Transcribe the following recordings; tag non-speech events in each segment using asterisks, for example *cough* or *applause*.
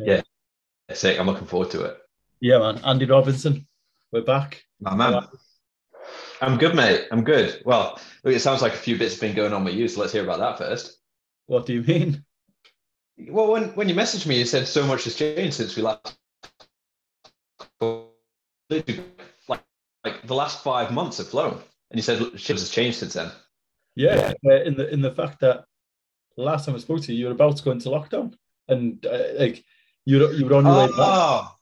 Yeah. Sick. I'm looking forward to it. Yeah, man. Andy Robinson, we're back. My man. I'm good, mate. I'm good. Well, it sounds like a few bits have been going on with you, so let's hear about that first. What do you mean? Well, when, when you messaged me, you said so much has changed since we last. Like, like the last five months have flown, and you said shit has changed since then. Yeah, uh, in the in the fact that last time I spoke to you, you were about to go into lockdown, and uh, like you you were on your way back. Oh.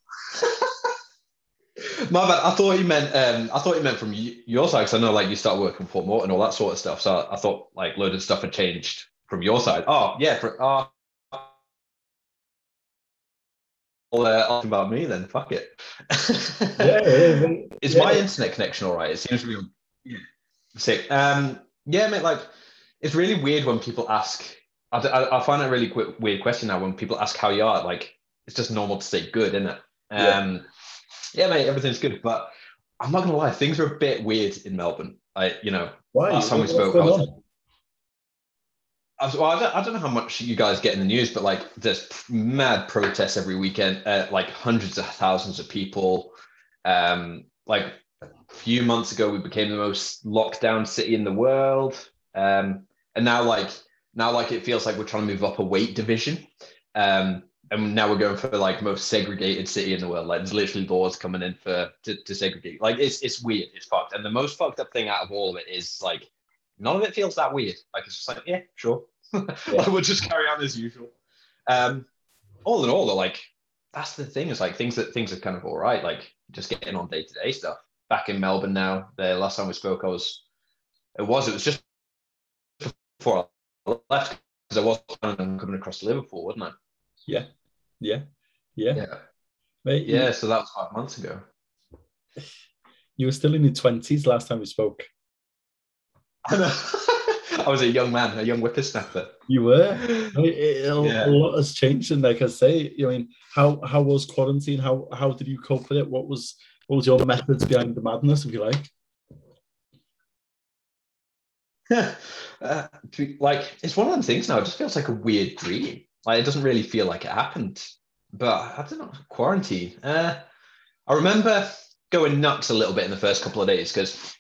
My bad. I thought you meant um, I thought you meant from your side because I know like you start working for more and all that sort of stuff. So I, thought like loads of stuff had changed from your side. Oh yeah, for oh. Well, uh, ask about me then. Fuck it. *laughs* Yeah, yeah, yeah. Is Yeah. my internet connection all right? It seems to be. Yeah. Sick. Um. Yeah, mate. Like, it's really weird when people ask. I, I, I find it a really weird question now when people ask how you are. Like, it's just normal to say good, isn't it? Yeah. Um. Yeah, mate. Everything's good, but I'm not gonna lie. Things are a bit weird in Melbourne. I, you know, Why? last time we spoke, I was. I, was, well, I, don't, I don't know how much you guys get in the news, but like there's mad protests every weekend, uh, like hundreds of thousands of people. Um, like a few months ago, we became the most locked down city in the world, um, and now like now like it feels like we're trying to move up a weight division. Um, and now we're going for like most segregated city in the world. Like there's literally laws coming in for to, to segregate. Like it's it's weird. It's fucked. And the most fucked up thing out of all of it is like none of it feels that weird. Like it's just like yeah, sure. *laughs* like, we'll just carry on as usual. Um, all in all, though, like that's the thing. Is like things that things are kind of all right. Like just getting on day to day stuff. Back in Melbourne now. The last time we spoke, I was. It was. It was just before I left because I was planning on coming across to Liverpool, wasn't I? Yeah, yeah, yeah. Yeah. Mate, you- So that was five months ago. You, were still in your twenties last time we spoke. I know. *laughs* I was a young man, a young whippersnapper. You were. *laughs* I mean, it, a, Yeah. a lot has changed, and like I say, I mean, how how was quarantine? How how did you cope with it? What was what was your methods behind the madness, if you like? *laughs* uh, like it's one of them things now. It just feels like a weird dream. Like it doesn't really feel like it happened. But I don't know. Quarantine. Uh, I remember going nuts a little bit in the first couple of days because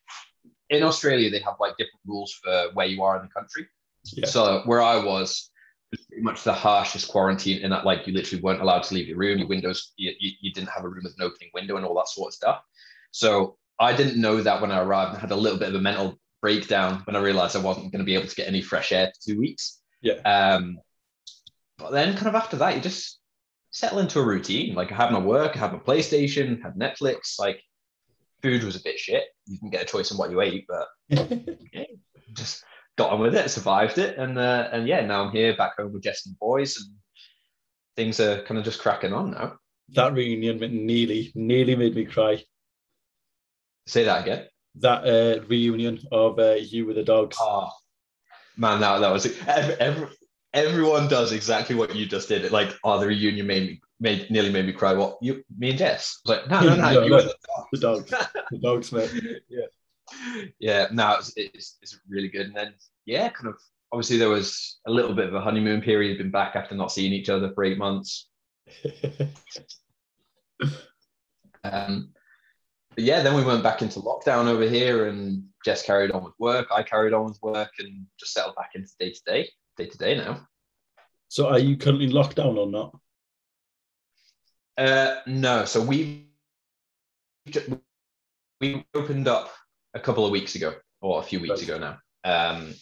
in Australia they have like different rules for where you are in the country. Yeah. So where I was was pretty much the harshest quarantine in that like you literally weren't allowed to leave your room. Your windows, you, you, you didn't have a room with an opening window and all that sort of stuff. So I didn't know that when I arrived. I had a little bit of a mental breakdown when I realized I wasn't going to be able to get any fresh air for two weeks. Yeah. Um, but then kind of after that, you just settle into a routine. Like I had my work, I had my PlayStation, had Netflix. Like food was a bit shit. You can get a choice on what you ate, but *laughs* just got on with it, survived it, and uh, and yeah, now I'm here back home with Jess and boys, and things are kind of just cracking on now. that reunion nearly nearly made me cry. Say that again. That uh, reunion of uh, you with the dogs. Oh man, that that was every, every, everyone does exactly what you just did. Like, oh, the reunion made me made nearly made me cry. What you, me and Jess? I was like, no, no, no, *laughs* No, you no. were the The dogs. the dogs, mate. *laughs* yeah, no, it's, it's, it's really good. And then, yeah, kind of obviously there was a little bit of a honeymoon period, been back after not seeing each other for eight months. *laughs* Um, but yeah, then we went back into lockdown over here, and Jess carried on with work. I carried on with work, and just settled back into day to day, day to day now. so, are you currently locked down or not? Uh, no, so we we opened up a couple of weeks ago, or a few weeks ago now. Um,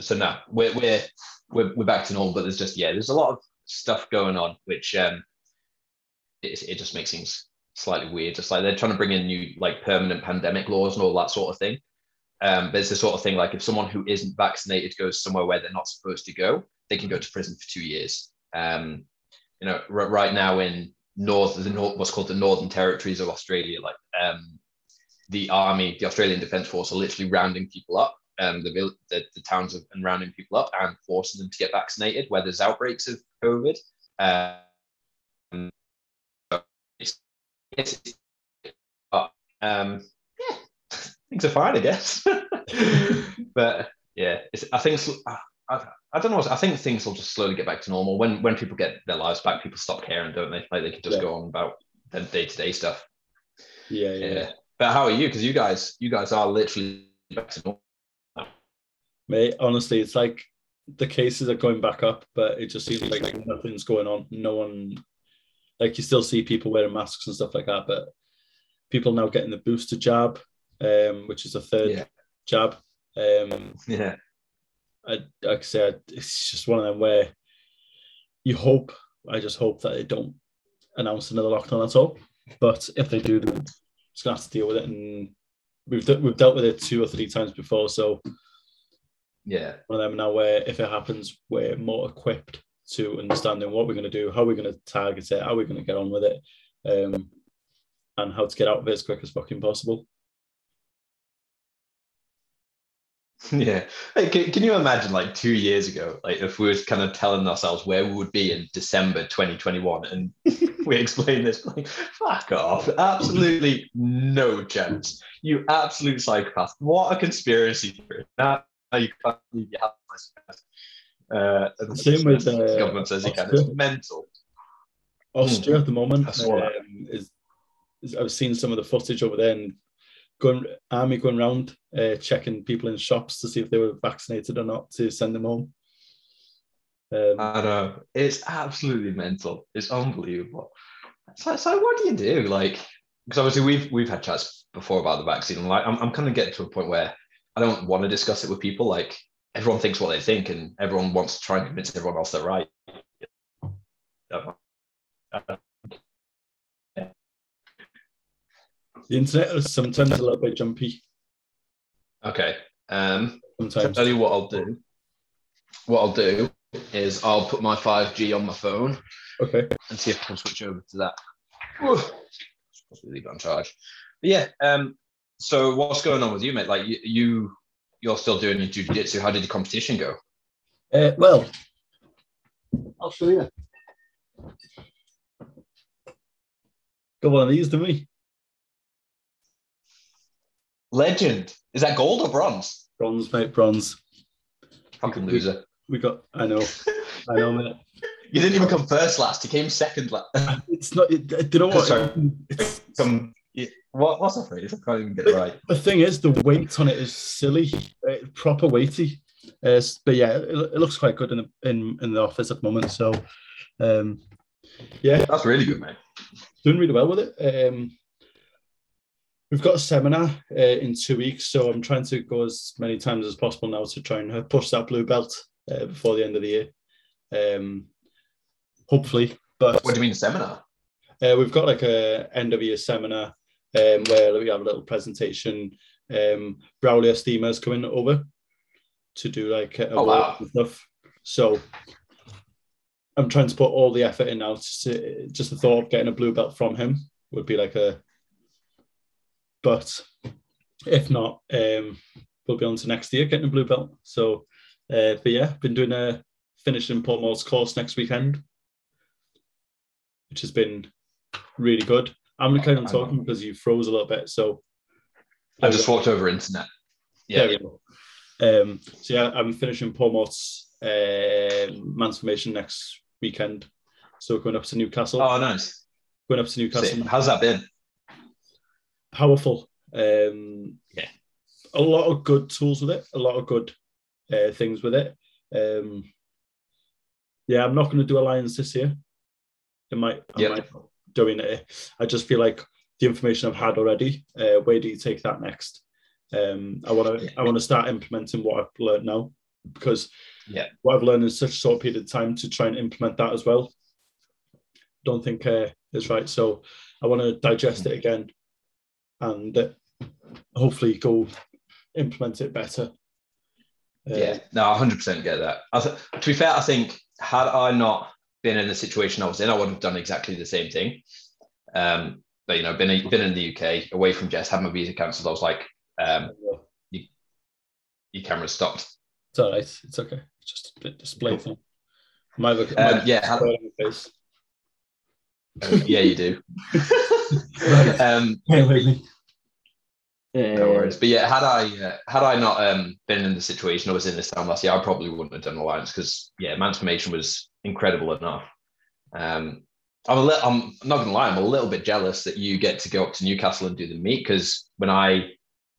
so no, we're we're we're we're back to normal, but there's just yeah, there's a lot of stuff going on, which um, it, it just makes things slightly weird. Just like they're trying to bring in new like permanent pandemic laws and all that sort of thing. Um, but it's the sort of thing like if someone who isn't vaccinated goes somewhere where they're not supposed to go, they can go to prison for two years. Um, you know, r- right now in north, the north, what's called the Northern Territories of Australia, like um, the army, the Australian Defence Force, are literally rounding people up, um, the, vill- the the towns of, and rounding people up and forcing them to get vaccinated where there's outbreaks of COVID. Um, so it's, it's, but, um, things are fine, I guess. *laughs* but yeah, it's, I think I, I, I don't know. I think things will just slowly get back to normal when when people get their lives back. People stop caring, don't they? Like they can just Yeah. go on about their day to day stuff. Yeah, yeah. Yeah. But how are you? Because you guys, you guys are literally back to normal. Mate, honestly, it's like the cases are going back up, but it just seems like nothing's going on. No one, like you still see people wearing masks and stuff like that, but people now getting the booster jab, um, which is a third Yeah. jab. Um, Yeah. I, like I said, it's just one of them where you hope, I just hope that they don't announce another lockdown at all. But if they do, then it's gonna have to deal with it. And we've de- we've dealt with it two or three times before, so Yeah. one of them now where if it happens, we're more equipped to understanding what we're going to do, how we're going to target it, how we're going to get on with it, um, and how to get out of it as quick as fucking possible. *laughs* Yeah. Hey, can, can you imagine like two years ago, like if we were kind of telling ourselves where we would be in December 2021 and *laughs* we explained this, like, fuck off. Absolutely no chance. You absolute psychopath. What a conspiracy theory. Now you can't believe you have this. Uh, and Same with, the uh, government says you can. It's mental. Austria at the moment um, is, is, I've seen some of the footage over there and going army going around uh, checking people in shops to see if they were vaccinated or not to send them home. Um, I know. It's absolutely mental. It's unbelievable. So, so what do you do? Like, because obviously we've we've had chats before about the vaccine, and like I'm I'm kind of getting to a point where I don't want to discuss it with people. Like everyone thinks what they think, and everyone wants to try and convince everyone else they're right. The internet is sometimes a little bit jumpy. Okay. Um, I'll Sometimes tell you what I'll do. What I'll do is I'll put my 5G on my phone okay. and see if I can switch over to that. Whew. Supposed to leave it on charge. But yeah. Um. So what's going on with you, mate? Like you, you you're still doing your jiu-jitsu. How did the competition go? Uh, well, I'll show you. Got one of these, didn't we? Legend. Is that gold or bronze? Bronze, mate, bronze. Fucking loser. We got, I know, I know, mate. *laughs* You didn't even come first last. You came second last. *laughs* It's not, it, do you know what? Sorry. It's, Come. What, what's the phrase? I can't even get it right. the thing is, the weight on it is silly, uh, proper weighty. Uh, but yeah, it, it looks quite good in the, in, in the office at the moment. So, um, yeah, That's really good, mate. doing really well with it. Um, we've got a seminar uh, in two weeks, so I'm trying to go as many times as possible now to try and uh, push that blue belt uh, before the end of the year. Um, hopefully, but What do you mean seminar? uh, we've got like a end of year seminar um, where we have a little presentation. Um, Braulio Estima's coming over to do like a Oh, wow. and stuff. So I'm trying to put all the effort in now. To, just the thought of getting a blue belt from him would be like a. But if not, um, we'll be on to next year getting a blue belt. So, uh, but yeah, been doing a finishing Paul Mort's course next weekend, which has been really good. I'm gonna kind on talking because you froze a little bit. So I just walked over internet. Yeah. there we go. Um, so yeah, I'm finishing Paul Mort's uh, Transformation next weekend. So going up to Newcastle. Oh, nice. going up to Newcastle. Sick. How's that been? Powerful. Um, Yeah. A lot of good tools with it. A lot of good uh, things with it. Um, yeah, I'm not going to do Alliance this year. It might. I Yep. might doing it. I just feel like the information I've had already. Uh, where do you take that next? Um, I want to. I want to start implementing what I've learned now because Yeah. what I've learned in such a short period of time to try and implement that as well. Don't think uh, is right. So I want to digest it again and hopefully go implement it better. Uh, Yeah, no, I 100% get that. I th- to be fair, I think had I not been in the situation I was in, I would have done exactly the same thing. Um, but you know, been been in the UK, away from Jess, had my visa cancelled. I was like, um, your camera stopped. It's all right. It's okay. It's just a bit display thing. Might look, Um, yeah, had- display on my face. Yeah, you do. *laughs* *laughs* um. No worries. But yeah, had I uh, had I not um, been in the situation I was in this time last year, I probably wouldn't have done Alliance because yeah, Transformation was incredible enough. Um, I'm a li- I'm not gonna lie, I'm a little bit jealous that you get to go up to Newcastle and do the meet because when I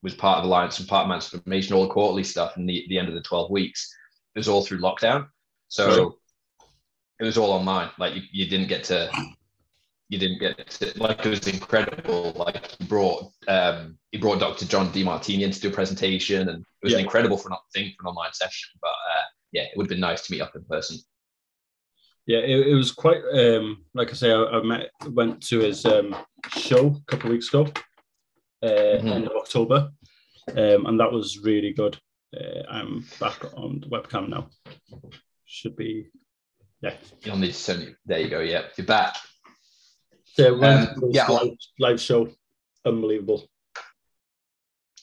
was part of Alliance and part of Transformation, all the quarterly stuff and the, the end of the 12 weeks, it was all through lockdown. So Right. it was all online. Like you, you didn't get to you didn't get to like it was incredible. Like he brought um he brought Dr. John Demartini in to do a presentation and it was Yeah. an incredible for an thing for an online session. But uh yeah, it would have been nice to meet up in person. yeah, it, it was quite um, like I say, I, I met went to his um, show a couple of weeks ago, uh, Mhm. end of October, um, and that was really good. Uh, I'm back on the webcam now. Should be, yeah. You'll need to send you there you go, yeah. You're back. So Um, yeah, live, live show, unbelievable.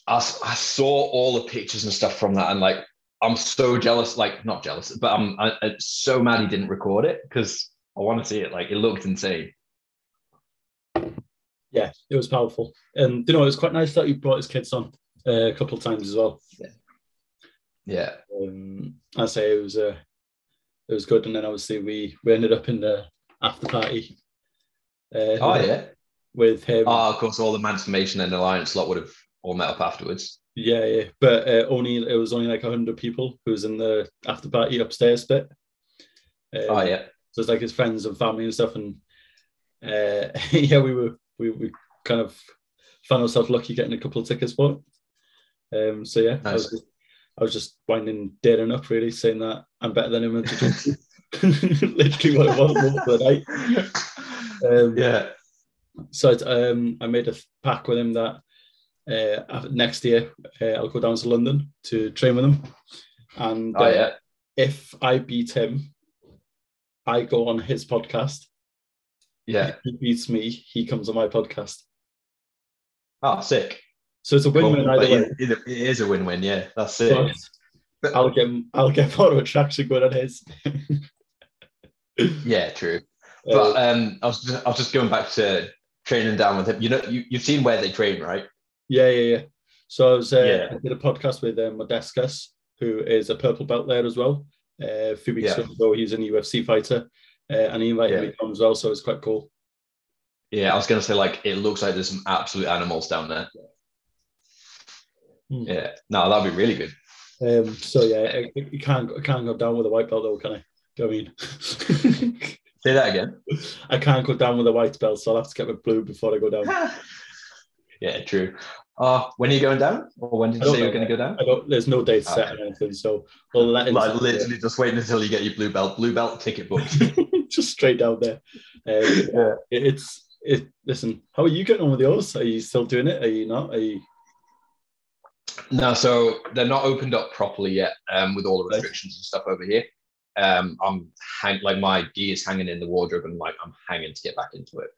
I, I saw all the pictures and stuff from that and like I'm so jealous, like not jealous, but I'm, I, I'm so mad he didn't record it because I want to see it. Like it looked insane. Yeah, it was powerful, and you know it was quite nice that he brought his kids on uh, a couple of times as well. Yeah. Um, I say it was uh, it was good, and then obviously we we ended up in the after party. Uh, Oh yeah. with him. Oh, of course, all the Transformation and Alliance lot would have all met up afterwards. Yeah, yeah, but uh, only it was only like hundred people who was in the after party upstairs bit. Um, Oh yeah. So it's like his friends and family and stuff, and uh, *laughs* yeah, we were we, we kind of found ourselves lucky getting a couple of tickets for it. Um, so yeah, I was just, I was just winding Darren up really, saying that I'm better than him. *laughs* *laughs* Literally what it was the night. Um, yeah. so um, I made a pact with him that uh, next year uh, I'll go down to London to train with him, and Oh uh, yeah. if I beat him, I go on his podcast. Yeah. If he beats me, he comes on my podcast. Oh, sick. So it's a win-win Cool. either way. it, is a win-win. Yeah, that's it. But I'll get I'll get *laughs* more of a traction going on his. Yeah, true. Uh, But um, I was just, I was just going back to training down with him. You know, you, you've seen where they train, right? yeah, yeah, yeah. So I was uh, Yeah. I did a podcast with uh, Modescus, who is a purple belt there as well. Uh, a few weeks Yeah. ago, he's an UFC fighter, uh, and he invited Yeah. me come as well. So it's quite cool. Yeah, I was gonna say like it looks like there's some absolute animals down there. Hmm. Yeah, no, that'd be really good. Um, so yeah, you can't I can't go down with a white belt though, can I? Do you know I mean? *laughs* Say that again. I can't go down with a white belt, so I'll have to get my blue before I go down. *sighs* yeah, true. Uh, when are you going down? Or when did you say you're going to go down? I don't. There's no date set Okay. or anything, so we'll let Like literally just waiting until you get your blue belt, blue belt ticket booked. *laughs* just straight down there. Um, yeah. it- it's it. Listen, how are you getting on with yours? Are you still doing it? Are you not? Are you? No, so they're not opened up properly yet um, with all the restrictions and stuff over here. Um, I'm hang- like my gi is hanging in the wardrobe and like I'm hanging to get back into it.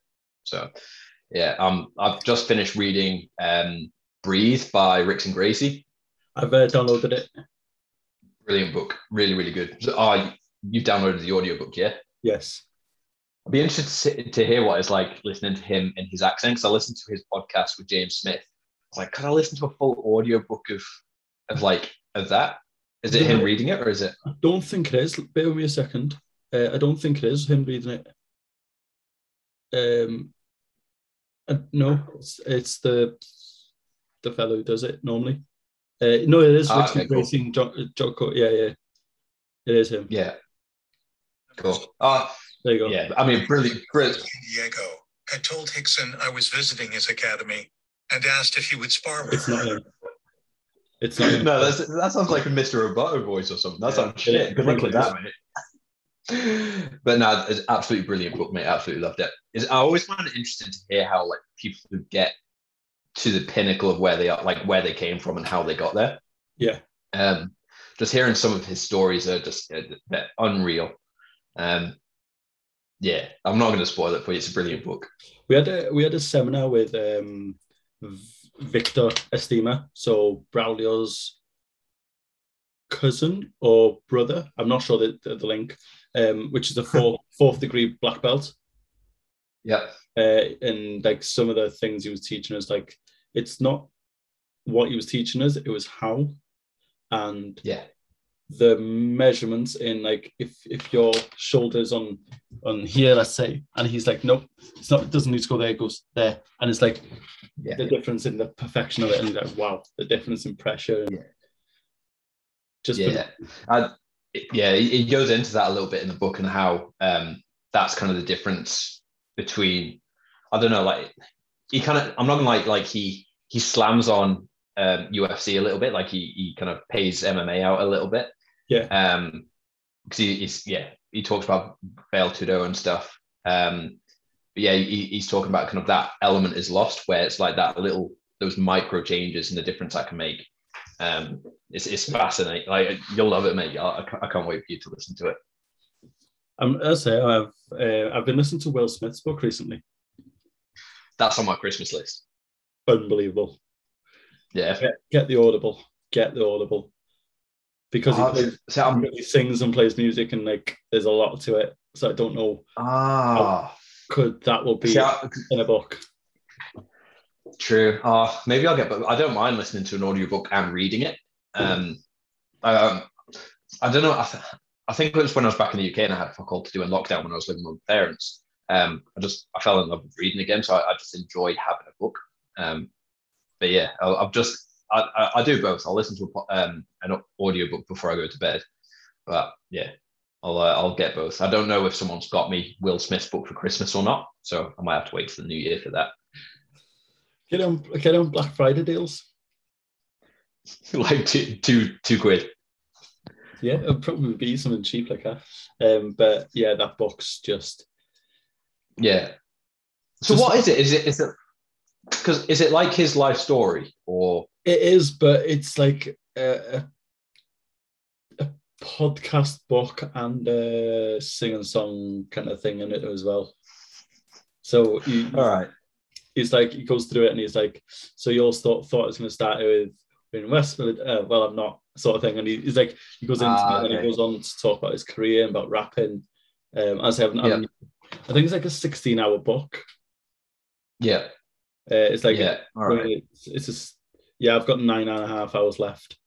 So yeah, um, I've just finished reading um, Breathe by Rickson Gracie. I've uh, downloaded it. Brilliant book, really, really good. So, oh, you've downloaded the audiobook, yeah? Yes. I'd be interested to hear what it's like listening to him in his accent because I listened to his podcast with James Smith. I was like, could I listen to a full audiobook of of like of that? Is it him reading it or is it? I don't think it is. Bear with me a second. Uh, I don't think it is him reading it. Um, uh, no, it's, it's the the fellow who does it normally. Uh, no, it is Ah, Ricky okay, cool. Racing John, Jocko. Yeah, yeah, it is him. Yeah. Cool. Uh, There you go. yeah. I mean, brilliant, brilliant. Diego had told Hickson I was visiting his academy and asked if he would spar with It's her. It's. No, that's, that sounds like a Mr. Roboto voice or something. That Yeah. sounds shit. Good luck with that, mate. *laughs* But no, it's absolutely brilliant book, mate. Absolutely loved it. Is I always find it interesting to hear how like people who get to the pinnacle of where they are, like where they came from and how they got there. Yeah. Um, just hearing some of his stories are just uh, they're unreal. Um, yeah, I'm not going to spoil it for you. It's a brilliant book. We had a we had a seminar with um, Victor Estima, so Braulio's cousin or brother. I'm not sure the, the, the link, um, which is a *laughs* fourth fourth degree black belt. Yeah, Uh, and like some of the things he was teaching us, like it's not what he was teaching us, it was how. And Yeah. The measurements in like if if your shoulders on on here, let's say, and he's like, nope, it's not. It doesn't need to go there. It goes there, and it's like Yeah. the difference in the perfection of it, and like, wow, the difference in pressure. and Yeah. Just yeah, I, yeah, he he goes into that a little bit in the book and how um, that's kind of the difference between I don't know, like he kind of I'm not gonna like like he he slams on um, UFC a little bit, like he he kind of pays MMA out a little bit, Yeah. um, because he, he's yeah he talks about Vale Tudo and stuff, um, but yeah, he, he's talking about kind of that element is lost where it's like that little those micro changes and the difference I can make. Um, it's, it's fascinating. Like you'll love it, mate. I, I can't- I can't wait for you to listen to it. Um, I say I've uh, I've been listening to Will Smith's book recently. That's on my Christmas list. Unbelievable. Yeah. Get, get the Audible. Get the Audible. Because he, Ah, plays, so I'm, he sings and plays music, and like there's a lot to it. So I don't know. ah, Could that will be see, I- in a book? true. Uh, maybe I'll get, but I don't mind listening to an audiobook and reading it. Um, um, I don't know. I, th- I think it was when I was back in the UK and I had fuck all to do in lockdown when I was living with my parents. Um, I just I fell in love with reading again, so I, I just enjoyed having a book. Um, but yeah, I, I've just I, I, I do both. I'll listen to a, um, an audiobook before I go to bed. But yeah, I'll uh, I'll get both. I don't know if someone's got me Will Smith's book for Christmas or not, so I might have to wait till the new year for that. Get on get on Black Friday deals. *laughs* like two two two quid. Yeah, it'll probably be something cheap like that. Um, but yeah, that book's just Yeah. So Just- what is it? Is it is it because is it like his life story or it is, but it's like a, a, a podcast book and a sing and song kind of thing in it as well. So he, right? he's like he goes through it and he's like, so you all thought thought it was going to start with in Westfield. Uh, well, I'm not sort of thing. And he, he's like he goes into Ah, it and he goes on to talk about his career and about rapping. Um, as I haven't, Yeah. I think it's like a 16 hour book. Yeah. Uh, it's like yeah. All right. it's, it's just yeah, I've got nine and a half hours left.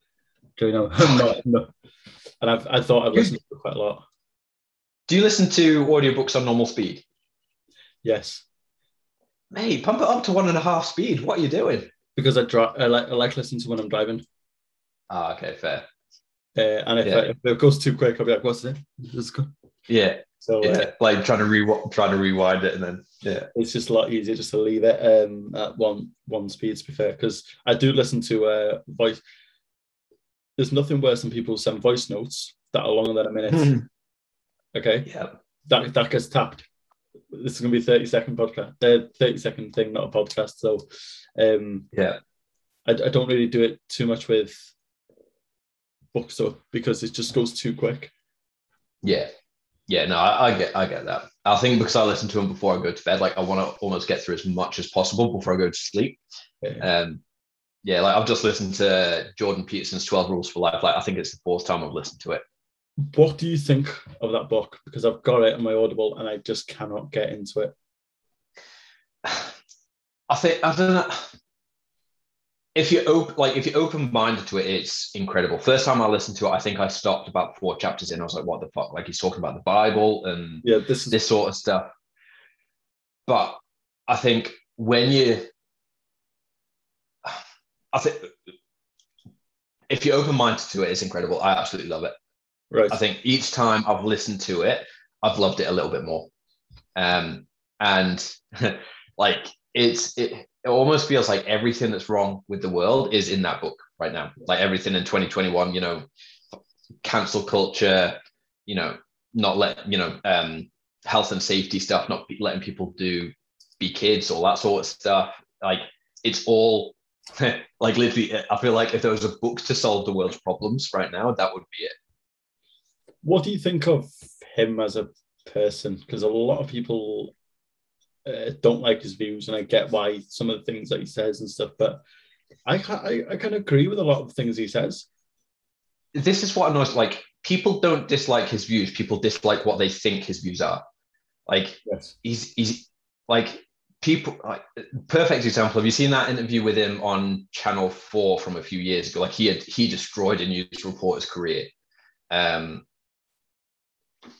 Do you know? *laughs* And I've I thought I'd listened to quite a lot. Do you listen to audiobooks on normal speed? Yes, Mate, pump it up to one and a half speed. What are you doing? because I drive. I like I like listening to when I'm driving. Ah, okay, fair. Uh, and if, Yeah. I, if it goes too quick, I'll be like, "What's it?" It's good. Yeah, So uh. Like trying to re trying to rewind it and then yeah. it's just a lot easier just to leave it um, at one one speed. To be fair, because I do listen to uh, voice. There's nothing worse than people send voice notes that are longer than a minute. okay, yeah. that that gets tapped. This is going to be a 30 second podcast, uh, 30 second thing, not a podcast. So um, Yeah. I, I don't really do it too much with books though, because it just goes too quick. Yeah. Yeah, no, I, I get I get that. I think because I listen to them before I go to bed, like I want to almost get through as much as possible before I go to sleep. Yeah. Um, yeah, like I've just listened to Jordan Peterson's 12 Rules for Life. Like I think it's the fourth time I've listened to it. What do you think of that book? Because I've got it on my Audible and I just cannot get into it. *sighs* I think I don't know. If you open like if you're open minded to it, it's incredible. First time I listened to it, I think I stopped about four chapters in. I was like, what the fuck? Like he's talking about the Bible and Yeah, this is this sort of stuff. But I think when you, I think if you're open minded to it, it's incredible. I absolutely love it. right. I think each time I've listened to it, I've loved it a little bit more. Um, and *laughs* like it's it, it almost feels like everything that's wrong with the world is in that book right now. Like everything in 2021, you know, cancel culture, you know, not let you know, um, health and safety stuff, not letting people do be kids, all that sort of stuff. Like it's all *laughs* like literally. I feel like if there was a book to solve the world's problems right now, that would be it. What do you think of him as a person? Because a lot of people uh, don't like his views, and I get why some of the things that he says and stuff. But I I, I kind of agree with a lot of things he says. this is what annoys like people don't dislike his views people dislike what they think his views are like Yes. he's he's like people like perfect example. Have you seen that interview with him on Channel Four from a few years ago? Like he had he destroyed a news reporter's career. Um,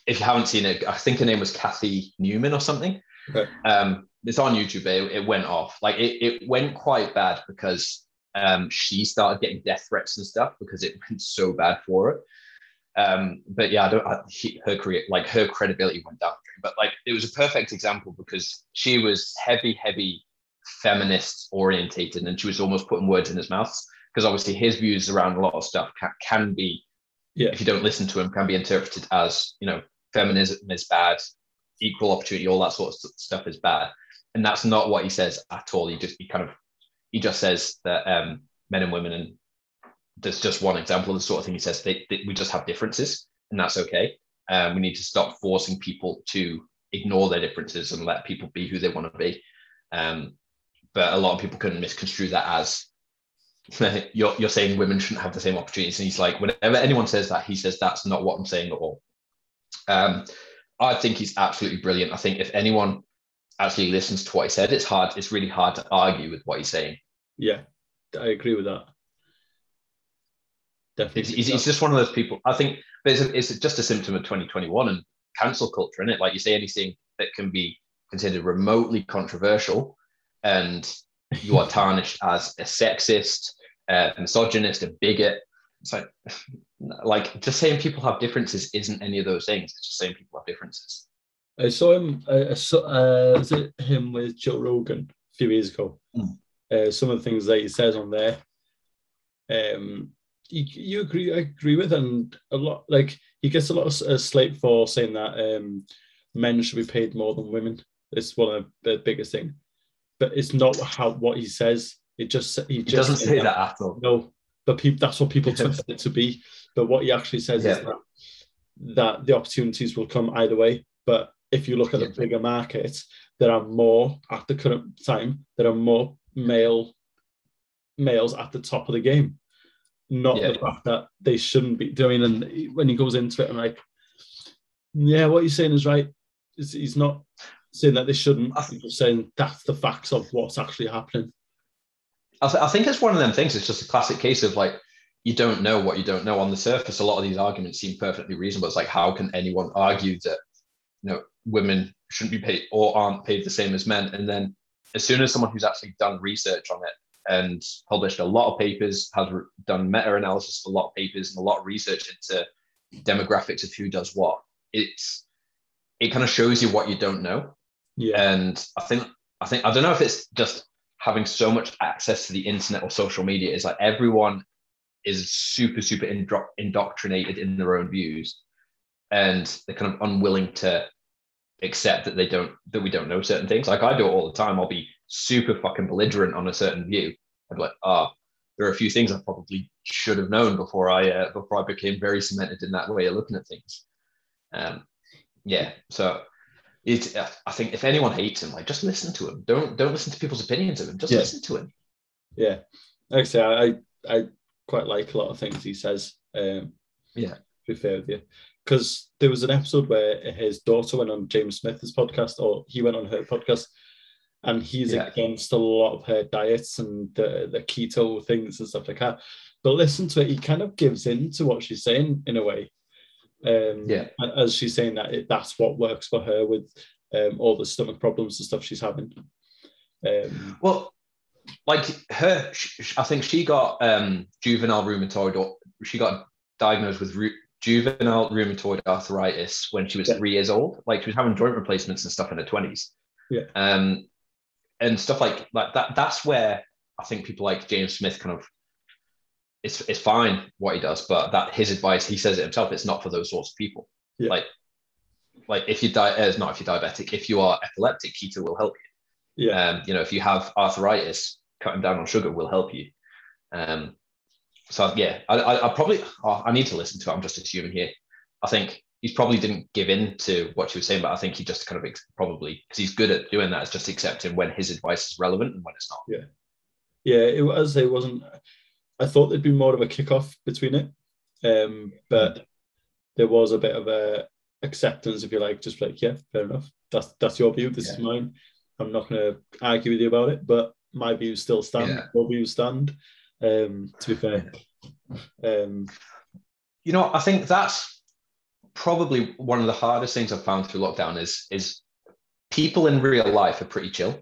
if you haven't seen it, I think her name was Cathy Newman or something. Okay. Um, it's on YouTube. It, it went off. Like it, it went quite bad because um, she started getting death threats and stuff because it *laughs* went so bad for her. Um, but yeah, I don't. I, he, her career, like her credibility went down. But like, it was a perfect example because she was heavy, heavy feminist orientated, and she was almost putting words in his mouth because obviously his views around a lot of stuff can, can be, Yeah. if you don't listen to him, can be interpreted as you know, feminism is bad, equal opportunity, all that sort of stuff is bad, and that's not what he says at all. He just he kind of he just says that um, men and women and there's just one example of the sort of thing he says they, they, we just have differences and that's okay. Um, we need to stop forcing people to ignore their differences and let people be who they want to be. Um, but a lot of people can misconstrue that as *laughs* you're, you're saying women shouldn't have the same opportunities. And he's like whenever anyone says that he says that's not what i'm saying at all. Um, i think he's absolutely brilliant i think if anyone actually listens to what he said it's hard it's really hard to argue with what he's saying Yeah, I agree with that. Definitely. It's, it's, it's just one of those people. I think but it's, a, it's just a symptom of 2021 and cancel culture, is it? Like you say anything that can be considered remotely controversial, and you are tarnished as a sexist, uh, misogynist, a bigot. It's like, *laughs* like just saying people have differences isn't any of those things. It's just saying people have differences. I saw him. I, I saw, uh, was it him with Joe Rogan a few years ago? Mm. Uh, some of the things that he says on there, um, you, you agree? I agree with, and a lot like he gets a lot of uh, slate for saying that um, men should be paid more than women. It's one of the biggest thing, but it's not how what he says. It just he, He just doesn't say that at all. No, but people, that's what people twist it to be. But what he actually says is that, that the opportunities will come either way. But if you look at Yeah. the bigger market, there are more at the current time. There are more male males at the top of the game. Not Yeah. the fact that they shouldn't be doing. And when he goes into it, I'm like, yeah, what he's saying is right. He's, he's not saying that they shouldn't. He's just saying that's the facts of what's actually happening. I, th- I think it's one of them things. It's just a classic case of like you don't know what you don't know. On the surface, a lot of these arguments seem perfectly reasonable. It's like how can anyone argue that you know women shouldn't be paid or aren't paid the same as men? And then as soon as someone who's actually done research on it and published a lot of papers, has re- done meta-analysis of a lot of papers and a lot of research into demographics of who does what, it's it kind of shows you what you don't know. Yeah. And I think I think I don't know if it's just having so much access to the internet or social media is like everyone is super super indoctrinated in their own views and they're kind of unwilling to accept that they don't that we don't know certain things. Like i do it all the time. I'll be super fucking belligerent on a certain view. I'd be like ah there are a few things i probably should have known before i uh, before i became very cemented in that way of looking at things. Um yeah so it's i think if anyone hates him like just listen to him don't don't listen to people's opinions of him just Yeah. listen to him Yeah, like I say, I I quite like a lot of things he says. Um, Yeah. to be fair with you, because there was an episode where his daughter went on James Smith's podcast, or he went on her podcast, and he's Yeah. against a lot of her diets and the, the keto things and stuff like that. But listen to it, he kind of gives in to what she's saying in a way. Um, Yeah. as she's saying that it, that's what works for her with um, all the stomach problems and stuff she's having. Um, Well, like her, I think she got um, juvenile rheumatoid, or she got diagnosed with ru- juvenile rheumatoid arthritis when she was Yeah. three years old. Like she was having joint replacements and stuff in her twenties. Yeah. Um, and stuff like like that. That's where I think people like James Smith kind of. It's, it's fine what he does, but that his advice, he says it himself, it's not for those sorts of people. Yeah. Like, like if you die, uh, not if you're diabetic, if you are epileptic, keto will help you yeah, um, you know, if you have arthritis, cutting down on sugar will help you. Um, so yeah, I, I, I probably oh, I need to listen to it. I'm just assuming here. I think he probably didn't give in to what she was saying, but I think he just kind of ex- probably because he's good at doing that. Is just accepting when his advice is relevant and when it's not. yeah. Yeah. It was. It wasn't. I thought there'd be more of a kickoff between it, um, but there was a bit of a acceptance, if you like, just like yeah, fair enough. That's that's your view. This is mine. I'm not going to argue with you about it, but my views still stand. Yeah. Your views stand. Um, to be fair, um, you know, I think that's probably one of the hardest things I've found through lockdown is is people in real life are pretty chill.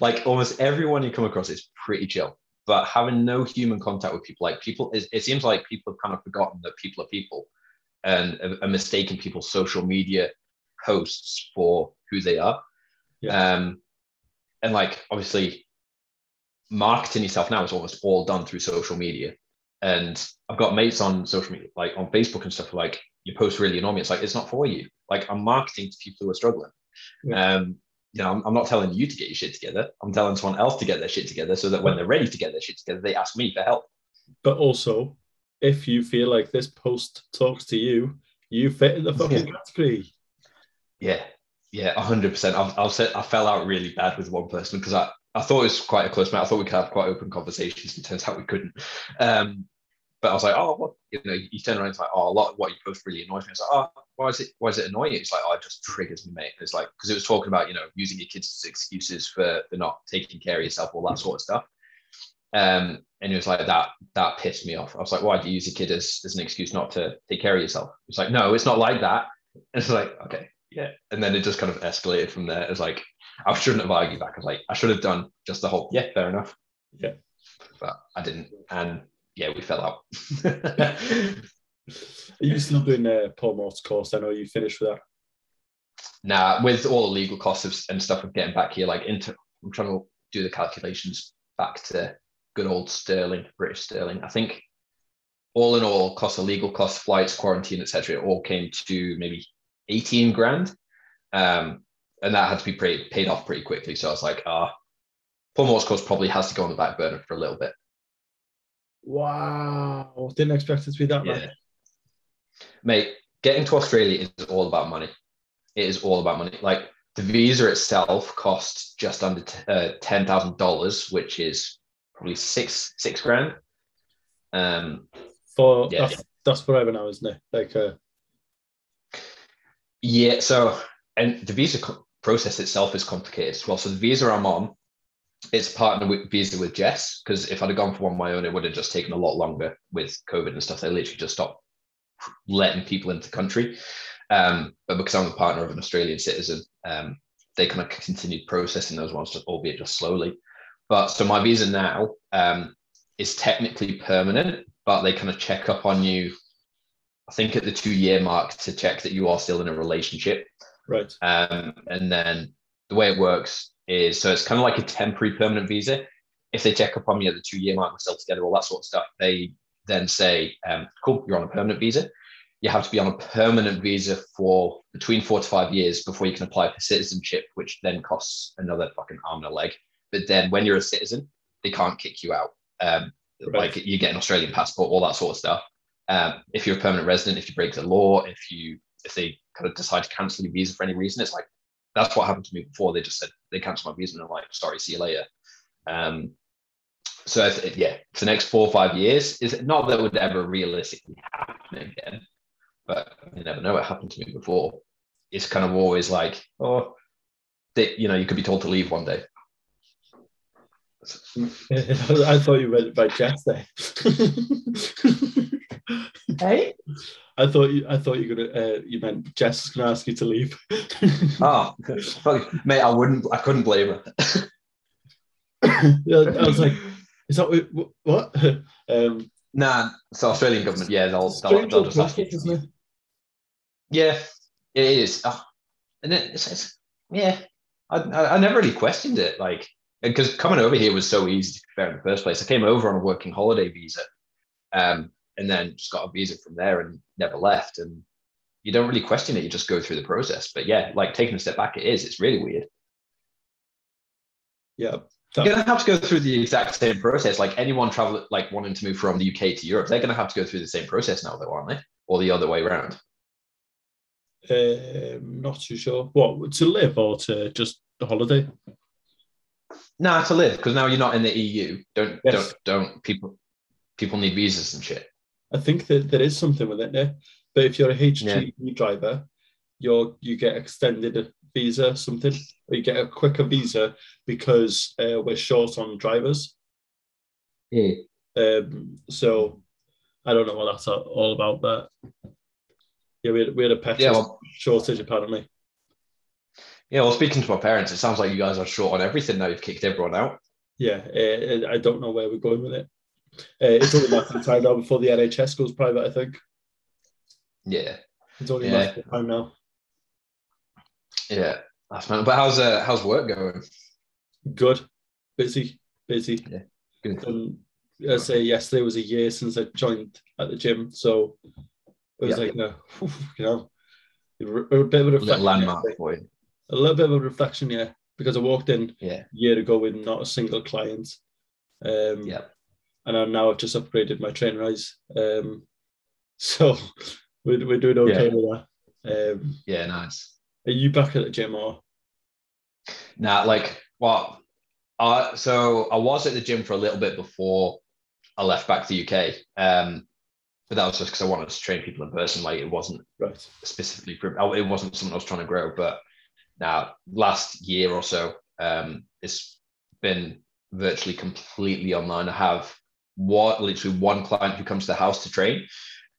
Like almost everyone you come across is pretty chill, but having no human contact with people, like people, it, it seems like people have kind of forgotten that people are people and are, are mistaken people's social media posts for who they are. Yeah. Um, and like obviously, marketing yourself now is almost all done through social media. And I've got mates on social media, like on Facebook and stuff, like your posts really annoy me. It's like it's not for you. Like I'm marketing to people who are struggling. Yeah. Um, you know, I'm, I'm not telling you to get your shit together. I'm telling someone else to get their shit together so that when they're ready to get their shit together, they ask me for help. but also, if you feel like this post talks to you, you fit in the fucking category. Yeah, yeah, hundred percent. I've, I've said I fell out really bad with one person because I, I thought it was quite a close mate. I thought we could have quite open conversations. It turns out we couldn't. Um, but I was like, oh, what? You know, you turn around and it's like, oh, a lot of what you post really annoys me. It's like, oh, why is it? Why is it annoying? It's like, oh, it just triggers me, mate. It's like because it was talking about you know using your kids as excuses for for not taking care of yourself, all that sort of stuff. Um, and it was like that that pissed me off. I was like, why do you use a kid as, as an excuse not to take care of yourself? It's like, no, it's not like that. And *laughs* it's like, okay, yeah. And then it just kind of escalated from there. It's like I shouldn't have argued back. I was like, I should have done just the whole, yeah, fair enough. Yeah. But I didn't. And yeah, we fell out. *laughs* Are you still doing uh, Paul Mort's course? I know you finished with that. Now, with all the legal costs of, and stuff of getting back here, like into, I'm trying to do the calculations back to good old sterling, British sterling. I think all in all, cost of legal costs, flights, quarantine, etc., it all came to maybe 18 grand. Um, and that had to be paid, paid off pretty quickly. So I was like, ah, Paul Mort's course probably has to go on the back burner for a little bit. Wow, didn't expect it to be that much. Yeah. Mate, getting to Australia is all about money. It is all about money. Like the visa itself costs just under t- uh, ten thousand dollars, which is probably six six grand. Um, For Yeah. that's, that's forever now, isn't it? Like, uh, yeah. So, and the visa co- process itself is complicated as well. So the visa I'm on, it's partnered with visa with Jess because if I'd have gone for one on my own, it would have just taken a lot longer with COVID and stuff. They literally just stopped letting people into the country. Um, but because I'm a partner of an Australian citizen, um, they kind of continued processing those ones, albeit just slowly. But so my visa now um, is technically permanent, but they kind of check up on you. I think at the two year mark to check that you are still in a relationship. right. Um, and then the way it works is so it's kind of like a temporary permanent visa. If they check up on me at the two year mark, we're still together, all that sort of stuff, they then say, um, cool, you're on a permanent visa. You have to be on a permanent visa for between four to five years before you can apply for citizenship, which then costs another fucking arm and a leg. But then when you're a citizen, they can't kick you out. Um, Right. Like you get an Australian passport, all that sort of stuff. Um, if you're a permanent resident, if you break the law, if you if they kind of decide to cancel your visa for any reason, it's like that's what happened to me before. They just said they cancelled my visa and I'm like, sorry, see you later. Um, so if, yeah, for the next four or five years, is it not that it would ever realistically happen again, but you never know. It happened to me before. It's kind of always like, oh, they, you know, you could be told to leave one day. *laughs* I thought you meant by Jess there. *laughs* Hey, I thought you. I thought you were gonna. Uh, you meant Jess is gonna ask you to leave. *laughs* oh, mate, I wouldn't, I couldn't blame her. Yeah, I was like, is that what? *laughs* Um, Nah, it's the Australian government. Yeah, they'll, they'll, they'll just isn't it? Yeah, it is. Oh, and it, it's, it's yeah, I, I I never really questioned it, like because coming over here was so easy to fair in the first place. I came over on a working holiday visa, um, and then just got a visa from there and never left. And you don't really question it; you just go through the process. But yeah, like taking a step back, it is. It's really weird. Yeah. You're gonna have to go through the exact same process. Like anyone travel, like wanting to move from the UK to Europe, they're gonna have to go through the same process now, though, aren't they? Or the other way around. Um, not too sure. What to live or to just the holiday? Nah, to live because now you're not in the EU. Don't Yes. don't don't people people need visas and shit. I think that there is something with it there. But if you're a HGV driver, you're you get extended visa something. You get a quicker visa because uh, we're short on drivers. Yeah. Um, so I don't know what that's all about, but yeah, we had, we had a petrol Yeah, well- shortage apparently. Yeah, well, speaking to my parents, it sounds like you guys are short on everything now. You've kicked everyone out. Yeah, uh, I don't know where we're going with it. Uh, it's only a matter of time now before the NHS goes private. I think Yeah, it's only a Yeah. matter of time now. yeah, that's man. But how's uh, how's work going? Good, busy, busy. Yeah, good. Um, I say yesterday was a year since I joined at the gym, so it was Yeah. like a, *laughs* you know, a bit of a Little reflection. landmark yesterday. for. A little bit of a reflection, yeah, because I walked in Yeah, a year ago with not a single client. Um, yeah. and I now I've just upgraded my train eyes. Um, *laughs* so we're, we're doing okay Yeah. with that. Um, Yeah, nice. Are you back at the gym or? Nah, like, well, uh, so I was at the gym for a little bit before I left back to the UK. Um, but that was just because I wanted to train people in person. Like, it wasn't Right. specifically for, oh, it wasn't something I was trying to grow. But now, last year or so, um, it's been virtually completely online. I have what literally one client who comes to the house to train.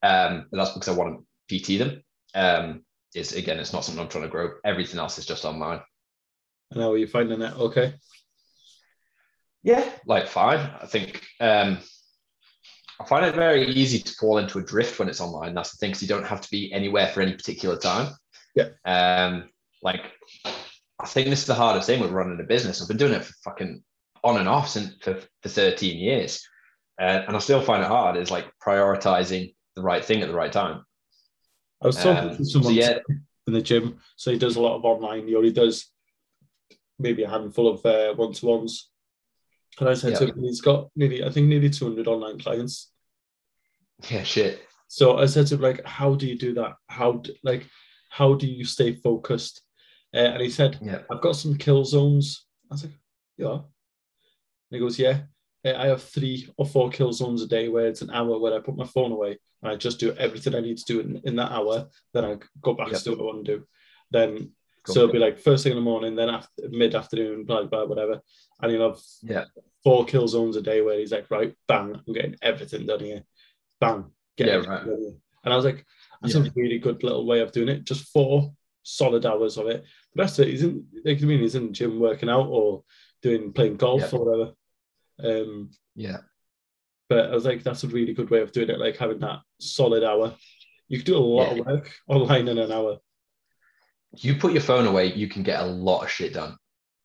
Um, but that's because I want to PT them. Um, it's again, it's not something I'm trying to grow. Everything else is just online. And how are you finding it? Okay. Yeah, like fine. I think um, I find it very easy to fall into a drift when it's online. That's the thing, because you don't have to be anywhere for any particular time. Yeah. Um, like I think this is the hardest thing with running a business. I've been doing it for fucking on and off since for, for 13 years. Uh, and I still find it hard is like prioritizing the right thing at the right time. I was talking Um, to so someone yeah, *laughs* in the gym, so he does a lot of online. He only does maybe a handful of uh, one-to-ones. And I said to him, he's got nearly, I think, nearly 200 online clients. *laughs* yeah, shit. So I said to him, like, how do you do that? How, d- like, how do you stay focused? Uh, and he said, Yeah. I've got some kill zones. I was like, yeah. And he goes, yeah. I have three or four kill zones a day where it's an hour where I put my phone away and I just do everything I need to do in, in that hour. Then I go back Yep. to do what I want to do. Then Cool. so it'll be like first thing in the morning, then after mid afternoon, blah blah whatever. And he'll have Yeah. four kill zones a day where he's like, right, bang, I'm getting everything done here. Bang, get Yeah, everything right. And I was like, that's Yeah. a really good little way of doing it. Just four solid hours of it. The rest of it, in like I mean, he's in the gym working out or doing playing golf Yeah. or whatever. Um, Yeah. but I was like, that's a really good way of doing it, like having that solid hour. You could do a lot Yeah. of work online in an hour. You put your phone away, you can get a lot of shit done.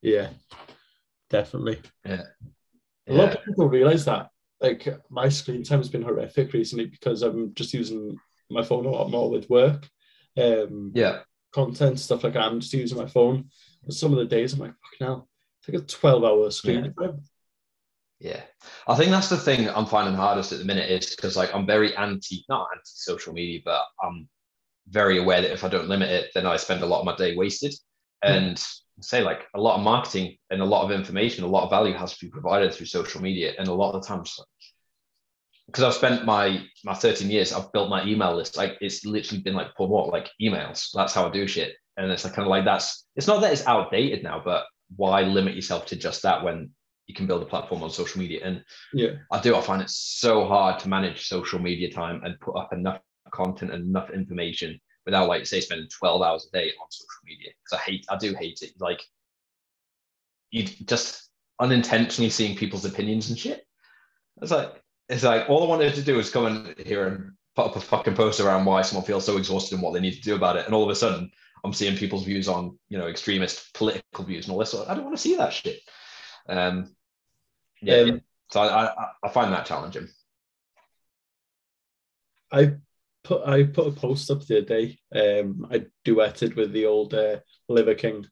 Yeah, definitely. Yeah. A lot of people realize that. Like my screen time has been horrific recently because I'm just using my phone a lot more with work, um, Yeah. content stuff like that. I'm just using my phone. And some of the days I'm like, fucking hell, it's like a 12 hour screen time. Yeah, I think that's the thing I'm finding hardest at the minute is because like I'm very anti, not anti social media, but I'm very aware that if I don't limit it, then I spend a lot of my day wasted. Hmm. And say like a lot of marketing and a lot of information, a lot of value has to be provided through social media, and a lot of the times, because I've spent my my 13 years, I've built my email list. Like it's literally been like for what like emails. That's how I do shit, and it's like kind of like that's. It's not that it's outdated now, but why limit yourself to just that when you can build a platform on social media. And Yeah. I do, I find it so hard to manage social media time and put up enough content and enough information without, like, say, spending 12 hours a day on social media. Because I hate, I do hate it. Like, you just unintentionally seeing people's opinions and shit. It's like, it's like all I wanted to do was come in here and put up a fucking post around why someone feels so exhausted and what they need to do about it. And all of a sudden, I'm seeing people's views on, you know, extremist political views and all this. So I don't want to see that shit. Um, yeah, Um, yeah. So I, I, I find that challenging. I put I put a post up the other day. Um, I duetted with the old uh, Liver King.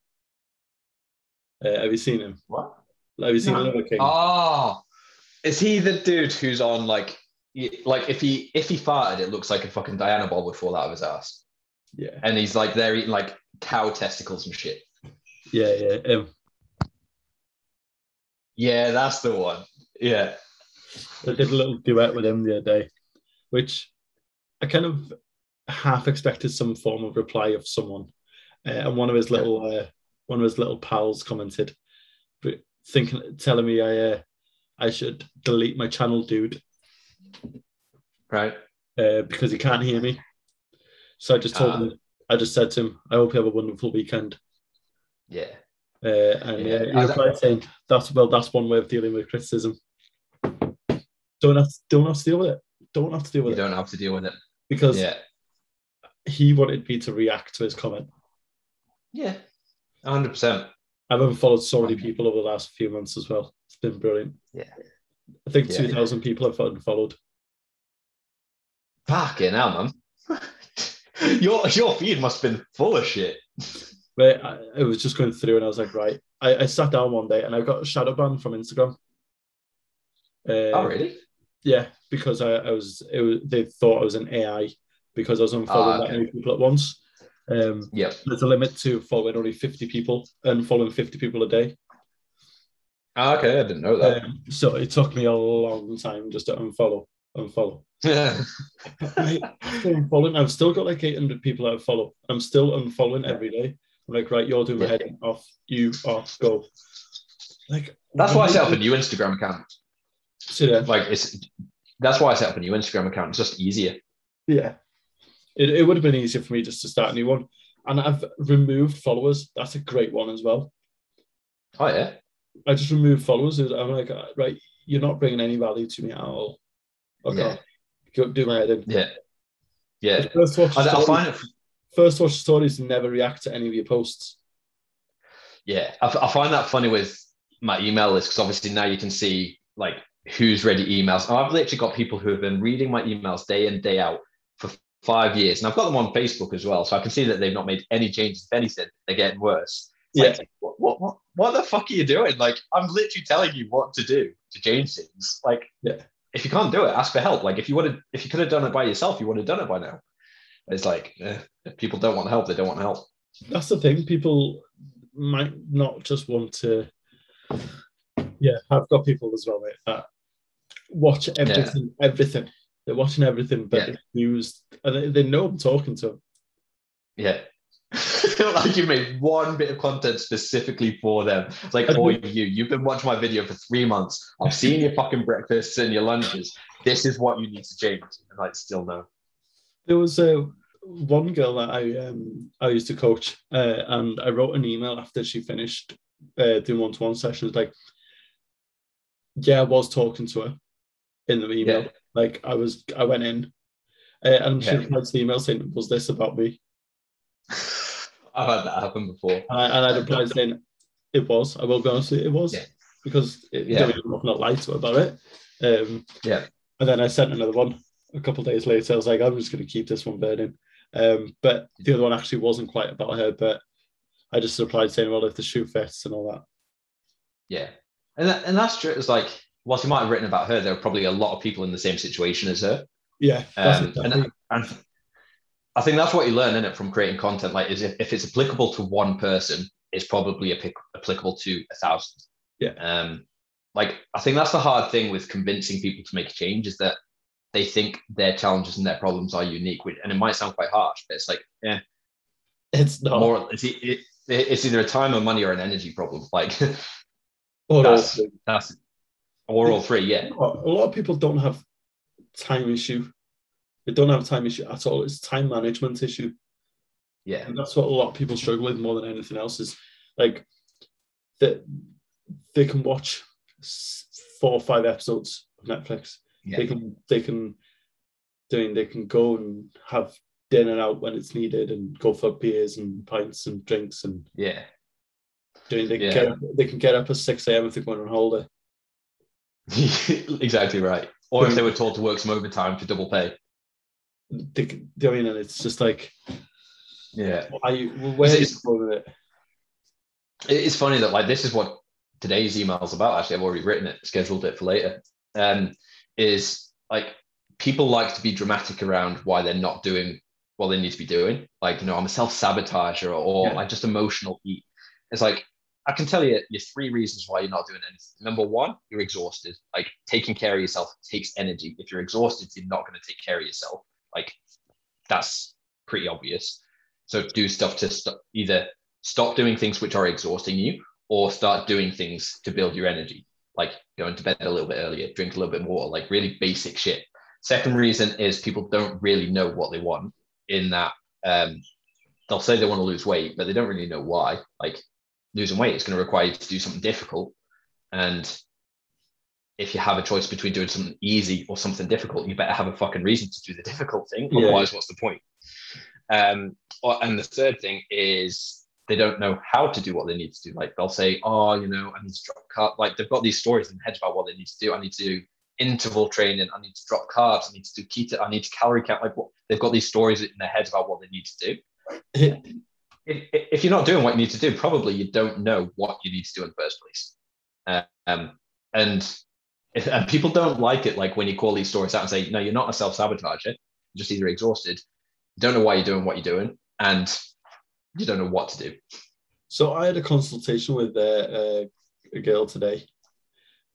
Uh, have you seen him? What? Have you seen No. Liver King? Oh, is he the dude who's on like, like if he if he farted, it looks like a fucking Diana ball would fall out of his ass, Yeah, and he's like they're eating like cow testicles and shit. yeah, yeah. Um, Yeah, that's the one. Yeah, I did a little duet with him the other day, which I kind of half expected some form of reply of someone. Uh, and one of his little uh, one of his little pals commented, but thinking, telling me I uh, I should delete my channel, dude, Right. uh, because he can't hear me. So I just told Ah. him, I just said to him, I hope you have a wonderful weekend. Yeah. Uh, and Yeah. yeah, I- replied saying, "That's well, that's one way of dealing with criticism. Don't have to, don't have to deal with it. Don't have to deal You with it don't have to deal with it. because Yeah. he wanted me to react to his comment. Yeah. 100%. I've unfollowed so many people over the last few months as well. It's been brilliant. Yeah. I think Yeah. two thousand people I've unfollowed. Fucking hell, man. *laughs* your your feed must have been full of shit. But I, I was just going through and I was like, right. I, I sat down one day and I got a shadow ban from Instagram. Uh, Oh, really? Yeah, because I, I was, it was they thought I was an AI because I was unfollowing Ah, that many people at once. Um, Yep. there's a limit to following only 50 people and following 50 people a day. Oh, okay, I didn't know that. Um, so it took me a long time just to unfollow, unfollow. *laughs* Right, after unfollowing, I've still got like 800 people I follow. I'm still unfollowing every day. I'm like, right, you're doing my Yeah. head off, you off, go. Like That's why I set up a new Instagram account. So, yeah, Like it's that's why I set up a new Instagram account. It's just easier. yeah. It, it would have been easier for me just to start a new one. And I've removed followers. That's a great one as well. Oh yeah. I just removed followers. I'm like, uh, right, you're not bringing any value to me at all. Okay, Yeah. go do my head in. Yeah. Yeah. I, I find it first watch stories and never react to any of your posts. Yeah, I find that funny with my email list because obviously now you can see like who's read your emails. And I've literally got people who have been reading my emails day in day out for five years, and I've got them on Facebook as well, so I can see that they've not made any changes. If anything, they're getting worse. It's like, what, what, what, what the fuck are you doing? Like, I'm literally telling you what to do to change things. Like, Yeah. if you can't do it, ask for help. Like, if you would have, if you could have done it by yourself, you would have done it by now. It's like, eh, if people don't want help, they don't want help. That's the thing. People might not just want to. Yeah, I've got people as well, mate, that watch everything. Everything. They're watching everything, but Yeah. news, and they, they know I'm talking to them. Yeah. *laughs* like you made one bit of content specifically for them. It's like, for you, you've been watching my video for three months. I've seen your fucking breakfasts and your lunches. This is what you need to change. And like, still no. There was uh, one girl that I um, I used to coach, uh, and I wrote an email after she finished uh, doing one to one sessions. Like, yeah, I was talking to her in the email. Yeah. Like, I was, I went in, uh, and she Yeah. replied to the email saying, "Was this about me?" *laughs* I've had that happen before. And I, and I replied saying, "It was. I will be honest, with you, it was." Yeah. Because it, yeah. I'm not lie to her about it. Um, Yeah. And then I sent another one a couple of days later. I was like, I'm just going to keep this one burning. Um, but the other one actually wasn't quite about her, but I just replied saying, well, if the shoe fits and all that. Yeah. And that, and that's true. It's like, whilst you might have written about her, there are probably a lot of people in the same situation as her. Yeah. Um, and, and I think that's what you learn in it from creating content. Like, is if, if it's applicable to one person, it's probably applic- applicable to a thousand. Yeah. Um, like I think that's the hard thing with convincing people to make a change is that they think their challenges and their problems are unique. which- And it might sound quite harsh, but it's like, yeah, it's not. more. It's, it, it's either a time or money or an energy problem. Like *laughs* or that's also- that's or all three. Yeah. a lot of people don't have time issue. They don't have time issue at all. It's time management issue. Yeah. And that's what a lot of people struggle with more than anything else is like that they can watch four or five episodes of Netflix. They can they can doing they can go and have dinner out when it's needed and go for beers and pints and drinks and Yeah. doing they can, Yeah. get, up- they can get up at 6 a.m. if they're going on holiday. *laughs* exactly right. Or if they were told to work some overtime for double pay. They, can- do you know what I mean? And it's just like Yeah. are you where Is it- is you going it? It- It's funny that like this is what today's email is about. Actually, I've already written it, scheduled it for later. Um, is like people like to be dramatic around why they're not doing what they need to be doing. Like, you know, I'm a self sabotager or, or Yeah. like just emotional eat. It's like I can tell you your three reasons why you're not doing anything. Number one, you're exhausted. Like taking care of yourself takes energy. If you're exhausted, you're not going to take care of yourself. Like that's pretty obvious. So do stuff to st- either stop doing things which are exhausting you or start doing things to build your energy like going to bed a little bit earlier drink a little bit more like really basic shit second reason is people don't really know what they want in that um, they'll say they want to lose weight but they don't really know why like losing weight is going to require you to do something difficult and if you have a choice between doing something easy or something difficult, you better have a fucking reason to do the difficult thing. Yeah. Otherwise, what's the point? Um, and the third thing is they don't know how to do what they need to do. Like they'll say, "Oh, you know, I need to drop carb." Like they've got these stories in their heads about what they need to do. I need to do interval training. I need to drop carbs. I need to do keto. I need to calorie count. Like what they've got these stories in their heads about what they need to do. If, if you're not doing what you need to do, probably you don't know what you need to do in the first place. Um, and if, and people don't like it, like when you call these stories out and say, "No, you're not a self sabotager. You're just either exhausted, you don't know why you're doing what you're doing, and you don't know what to do." So I had a consultation with uh, uh, a girl today.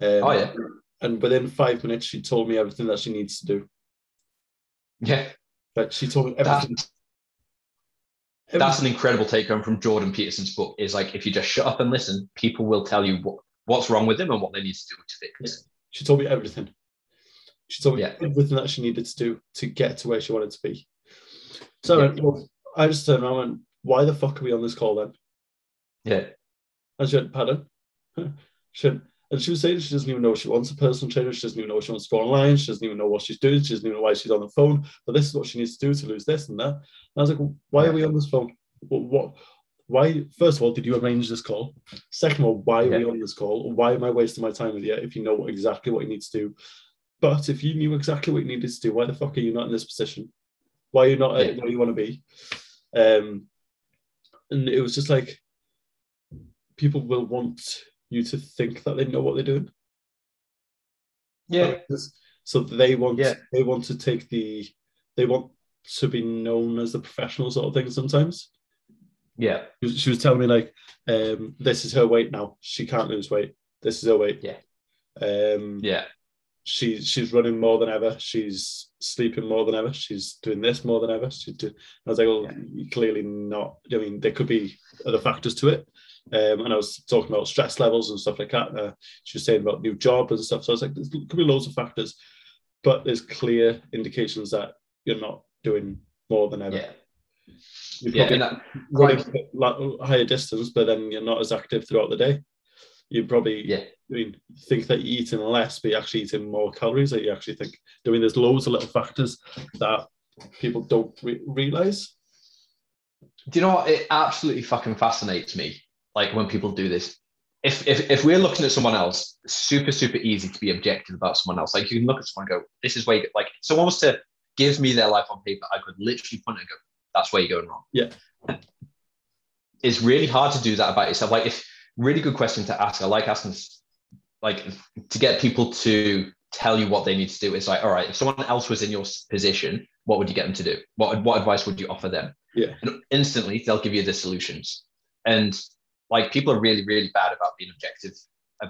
Um, Oh, yeah. And within five minutes, she told me everything that she needs to do. Yeah, Like she told me that's, everything. that's an incredible take home from Jordan Peterson's book. Is like if you just shut up and listen, people will tell you what, what's wrong with them and what they need to do to fix. It. She told me everything. She told me Yeah. everything that she needed to do to get to where she wanted to be. So I, Yeah. well, I just turned around and why the fuck are we on this call then? Yeah, And *laughs* she went, pardon? she went, and she was saying she doesn't even know she wants a personal trainer. She doesn't even know she wants to go online. She doesn't even know what she's doing. She doesn't even know why she's on the phone. But this is what she needs to do to lose this and that. And I was like, well, why are we on this phone? What, what? Why? First of all, did you arrange this call? Second of all, why are we on this call? Why am I wasting my time with you if you know exactly what you need to do? But if you knew exactly what you needed to do, why the fuck are you not in this position? Why are you not Yeah. where you want to be? Um, and it was just like people will want you to think that they know what they're doing. yeah, So they want Yeah. they want to take the they want to be known as the professional sort of thing sometimes. yeah, She was- She was telling me like, um, this is her weight now. She can't lose weight. This is her weight. Yeah. Um, yeah, she's she's running more than ever. She's sleeping more than ever. She's doing this more than ever. She do, I was like, well, clearly not. I mean, there could be other factors to it. Um, and I was talking about stress levels and stuff like that. Uh, she was saying about new job and stuff. So I was like, there could be loads of factors, but there's clear indications that you're not doing more than ever. yeah, You're yeah. that, running a higher distance, but then you're not as active throughout the day. You probably yeah, I mean, think that you're eating less, but you're actually eating more calories that you actually think. I mean, there's loads of little factors that people don't re- realize. do you know what? It absolutely fucking fascinates me. Like when people do this. If, if, if we're looking at someone else, super, super easy to be objective about someone else. Like you can look at someone and go, this is where you, like, someone was to give me their life on paper, I could literally point and go, that's where you're going wrong. Yeah. It's really hard to do that about yourself. Like, if really good question to ask, I like asking, like, to get people to tell you what they need to do. It's like, all right, if someone else was in your position, what would you get them to do? What, what advice would you offer them? Yeah. And instantly they'll give you the solutions. And like people are really, really bad about being objective. Uh,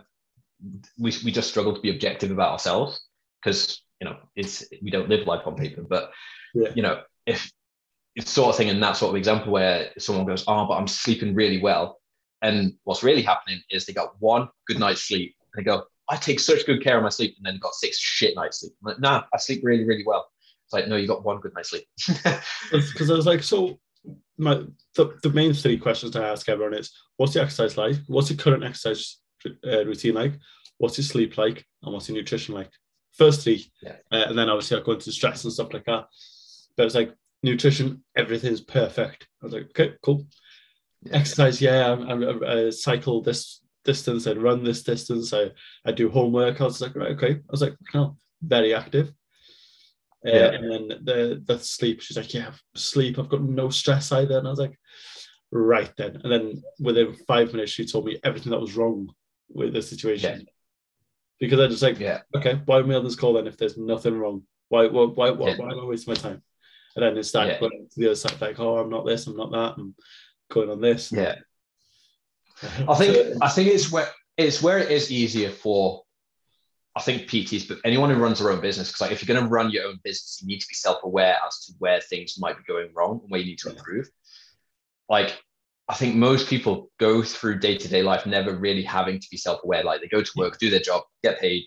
We, we just struggle to be objective about ourselves because, you know, it's, we don't live life on paper, but, Yeah. you know, if it's sort of thing and that sort of example where someone goes, oh, but I'm sleeping really well. And what's really happening is they got one good night's sleep. And they go, I take such good care of my sleep. And then got six shit nights sleep. I'm like, nah, I sleep really, really well. It's like, no, you got one good night's sleep. *laughs* Because I was like, so my the, the main three questions I ask everyone is what's the exercise like? What's your current exercise uh, routine like? What's your sleep like? And what's your nutrition like? First three. Yeah. Uh, and then obviously I go into stress and stuff like that. But it's like nutrition, everything's perfect. I was like, okay, cool. Exercise yeah I, I, I cycle this distance i run this distance. I i do home workouts I was like right okay. I was like no very active. Uh, Yeah. and then the the sleep she's like yeah sleep. I've got no stress either. And i was like right then. And then within five minutes she told me everything that was wrong with the situation. Because i just like yeah. okay why am i on this call then if there's nothing wrong? Why why why, why, Yeah. why am i wasting my time? And then it started Yeah. going to the other side like oh i'm not this i'm not that i'm going on this Yeah. I think I think it's where it's where it is easier for I think PTs, but anyone who runs their own business, because like if you're going to run your own business, you need to be self-aware as to where things might be going wrong and where you need to improve. Like I think most people go through day to day life never really having to be self aware. Like they go to work, do their job, get paid,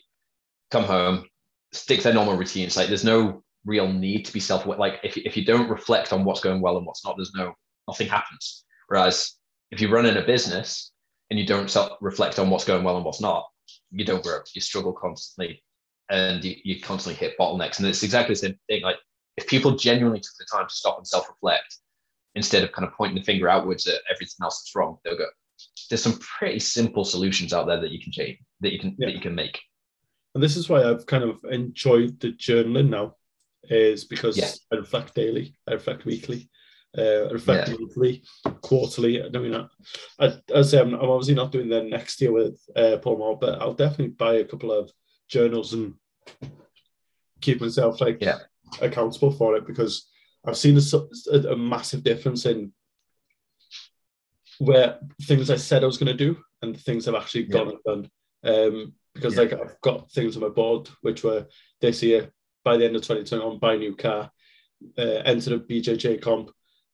come home, stick to their normal routines. Like there's no real need to be self aware. Like if, if you don't reflect on what's going well and what's not, there's no, nothing happens. Whereas if you run in a business and you don't self reflect on what's going well and what's not, you don't grow. You struggle constantly and you, you constantly hit bottlenecks. And it's exactly the same thing. Like if people genuinely took the time to stop and self reflect instead of kind of pointing the finger outwards at everything else that's wrong, they'll go, there's some pretty simple solutions out there that you can change, that you can, Yeah. that you can make. And this is why I've kind of enjoyed the journaling now, is because Yeah. I reflect daily, I reflect weekly, uh, reflect Yeah. monthly, quarterly. I don't know. I, as I'm, I'm obviously not doing that next year with uh, Paul Mort, but I'll definitely buy a couple of journals and keep myself like Yeah. accountable for it because I've seen a, a, a massive difference in where things I said I was going to do and the things I've actually Yeah. gone and done. Um, because Yeah. like I've got things on my board which were this year by the end of 2021 buy a new car, uh, enter the BJJ comp,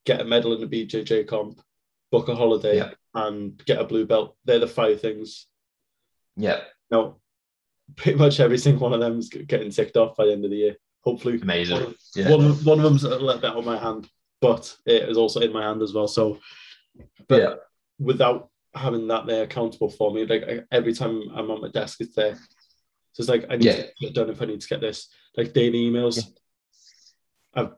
get a medal in the BJJ comp, book a holiday, Yeah. and get a blue belt. They're the five things. Yeah. Now, pretty much every single one of them is getting ticked off by the end of the year. Hopefully, Amazing. One, of- Yeah. one, of- one of them's a little bit on my hand, but it is also in my hand as well. So, but Yeah. without having that there accountable for me, like I, every time I'm on my desk, it's there. So it's like I need Yeah. to get it done if I need to get this. Like daily emails, I've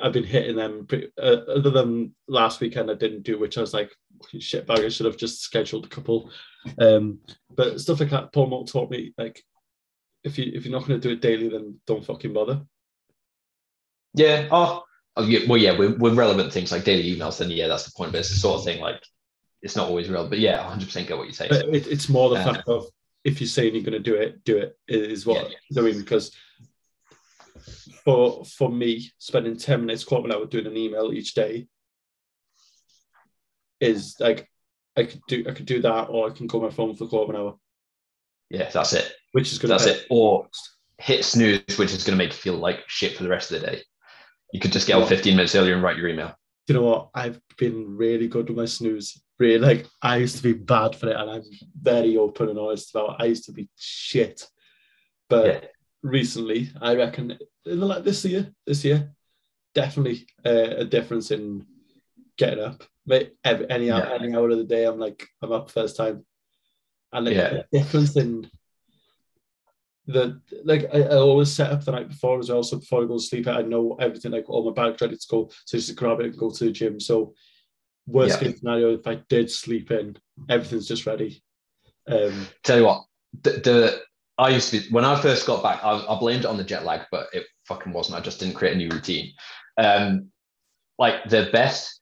I've been hitting them. Pretty, uh, other than last weekend, I didn't do, which I was like, shit bag. I should have just scheduled a couple. Um, but stuff like that, Paul Mort taught me like, if you if you're not going to do it daily, then don't fucking bother. Yeah. Oh, oh yeah. Well, yeah. With, relevant things like daily emails, then yeah, that's the point. But it's the sort of thing like it's not always real. But yeah, 100 percent get what you're saying. But it, it's more the Yeah. fact of if you're saying you're going to do it, do it is what Yeah, I mean. Because for for me, spending ten minutes, quarter of an hour doing an email each day is like I could do I could do that, or I can call my phone for a quarter of an hour, Yeah, that's it. which is going That's it. Or hit snooze, which is going to make you feel like shit for the rest of the day. You could just get up 15 minutes earlier and write your email. You know what? I've been really good with my snooze. Really, like I used to be bad for it, and I'm very open and honest about. It. I used to be shit, but Yeah. recently, I reckon like this year, this year, definitely uh, a difference in getting up. But every, any hour, Yeah. any hour of the day, I'm like I'm up first time, and like, Yeah. the difference in the like I, I always set up the night before as well. So before I go to sleep, I know everything like all my bags ready to go. So just grab it and go to the gym. So worst Yeah. case scenario, if I did sleep in, everything's just ready. Um, Tell you what, the, the I used to be when I first got back, I, I blamed it on the jet lag, but it fucking wasn't. I just didn't create a new routine. Um, like the best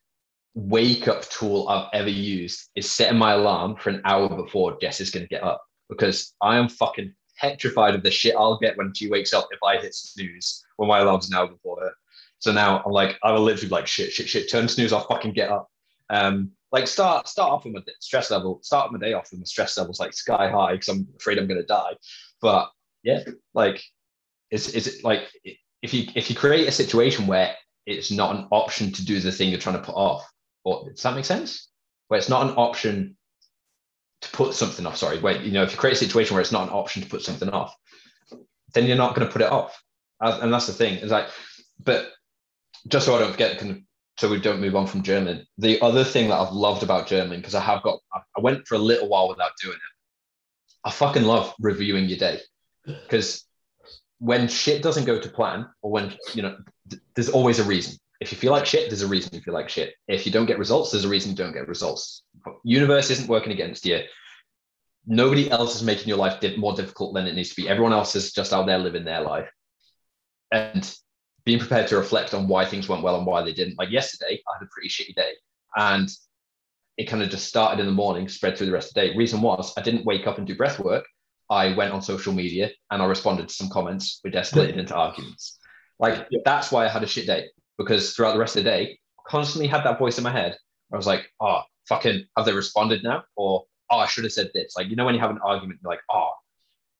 wake up tool I've ever used is setting my alarm for an hour before Jess is going to get up because I am fucking petrified of the shit I'll get when she wakes up if I hit snooze when my alarm's an hour before her. So now I'm like, I will literally be like shit, shit, shit, turn snooze off, fucking get up. Um, like start start off with my stress level, start my day off with my stress levels like sky high because I'm afraid I'm gonna die. But yeah, like is is it like if you if you create a situation where it's not an option to do the thing you're trying to put off, or does that make sense? Where it's not an option to put something off. Sorry, wait, you know, if you create a situation where it's not an option to put something off, then you're not going to put it off. And that's the thing. It's like, but just so I don't forget, kind of, so we don't move on from German. The other thing that I've loved about German, because I have got, I went for a little while without doing it. I fucking love reviewing your day because when shit doesn't go to plan, or when you know, th- there's always a reason. If you feel like shit, there's a reason you feel like shit. If you don't get results, there's a reason you don't get results. Universe isn't working against you. Nobody else is making your life more difficult than it needs to be. Everyone else is just out there living their life. And being prepared to reflect on why things went well and why they didn't. Like yesterday, I had a pretty shitty day. And it kind of just started in the morning, spread through the rest of the day. Reason was I didn't wake up and do breath work. I went on social media and I responded to some comments, which escalated into arguments. Like that's why I had a shit day because throughout the rest of the day, I constantly had that voice in my head. I was like, oh, fucking, have they responded now? Or oh, I should have said this. Like you know when you have an argument, you're like, oh,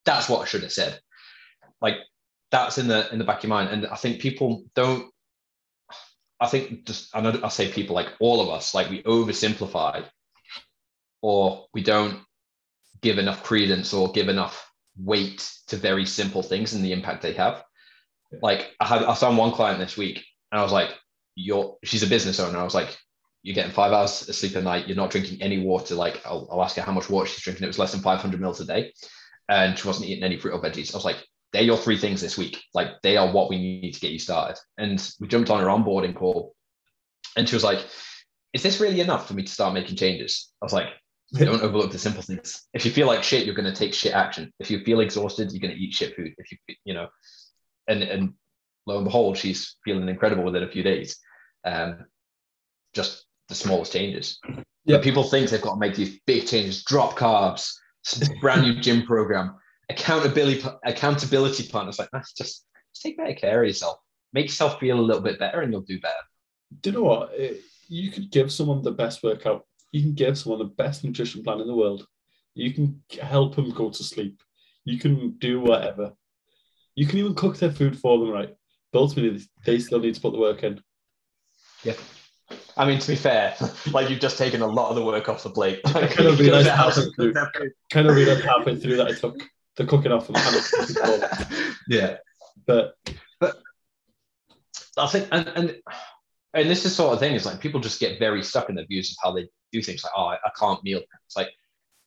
that's what I should have said. Like that's in the in the back of your mind, and I think people don't. I think just I know I say people like all of us, like we oversimplify or we don't give enough credence or give enough weight to very simple things and the impact they have. Like I had I saw one client this week and I was like, you're she's a business owner. I was like, you're getting five hours of sleep a night, you're not drinking any water. Like I'll, I'll ask her how much water she's drinking. It was less than 500 mils a day. And she wasn't eating any fruit or veggies. I was like, they're your three things this week. Like they are what we need to get you started. And we jumped on her onboarding call and she was like, is this really enough for me to start making changes? I was like, *laughs* don't overlook the simple things. If you feel like shit, you're going to take shit action. If you feel exhausted, you're going to eat shit food. If you, you know, and and lo and behold, she's feeling incredible within a few days. Um, just the smallest changes. Yeah. But people think they've got to make these big changes, drop carbs, brand new gym program, accountability accountability partners. Like that's just, just take better care of yourself. Make yourself feel a little bit better, and you'll do better. Do you know what? It, you could give someone the best workout. You can give someone the best nutrition plan in the world. You can help them go to sleep. You can do whatever. You can even cook their food for them, right? But ultimately, they still need to put the work in. Yeah. I mean, to be fair, *laughs* like you've just taken a lot of the work off the plate. I *laughs* kind of realised halfway through, kind of realised halfway through that I took the cooking off. And *laughs* yeah, but but I think, and and and this is sort of thing is like people just get very stuck in their views of how they do things. Like, oh, I, I can't meal prep. It's like,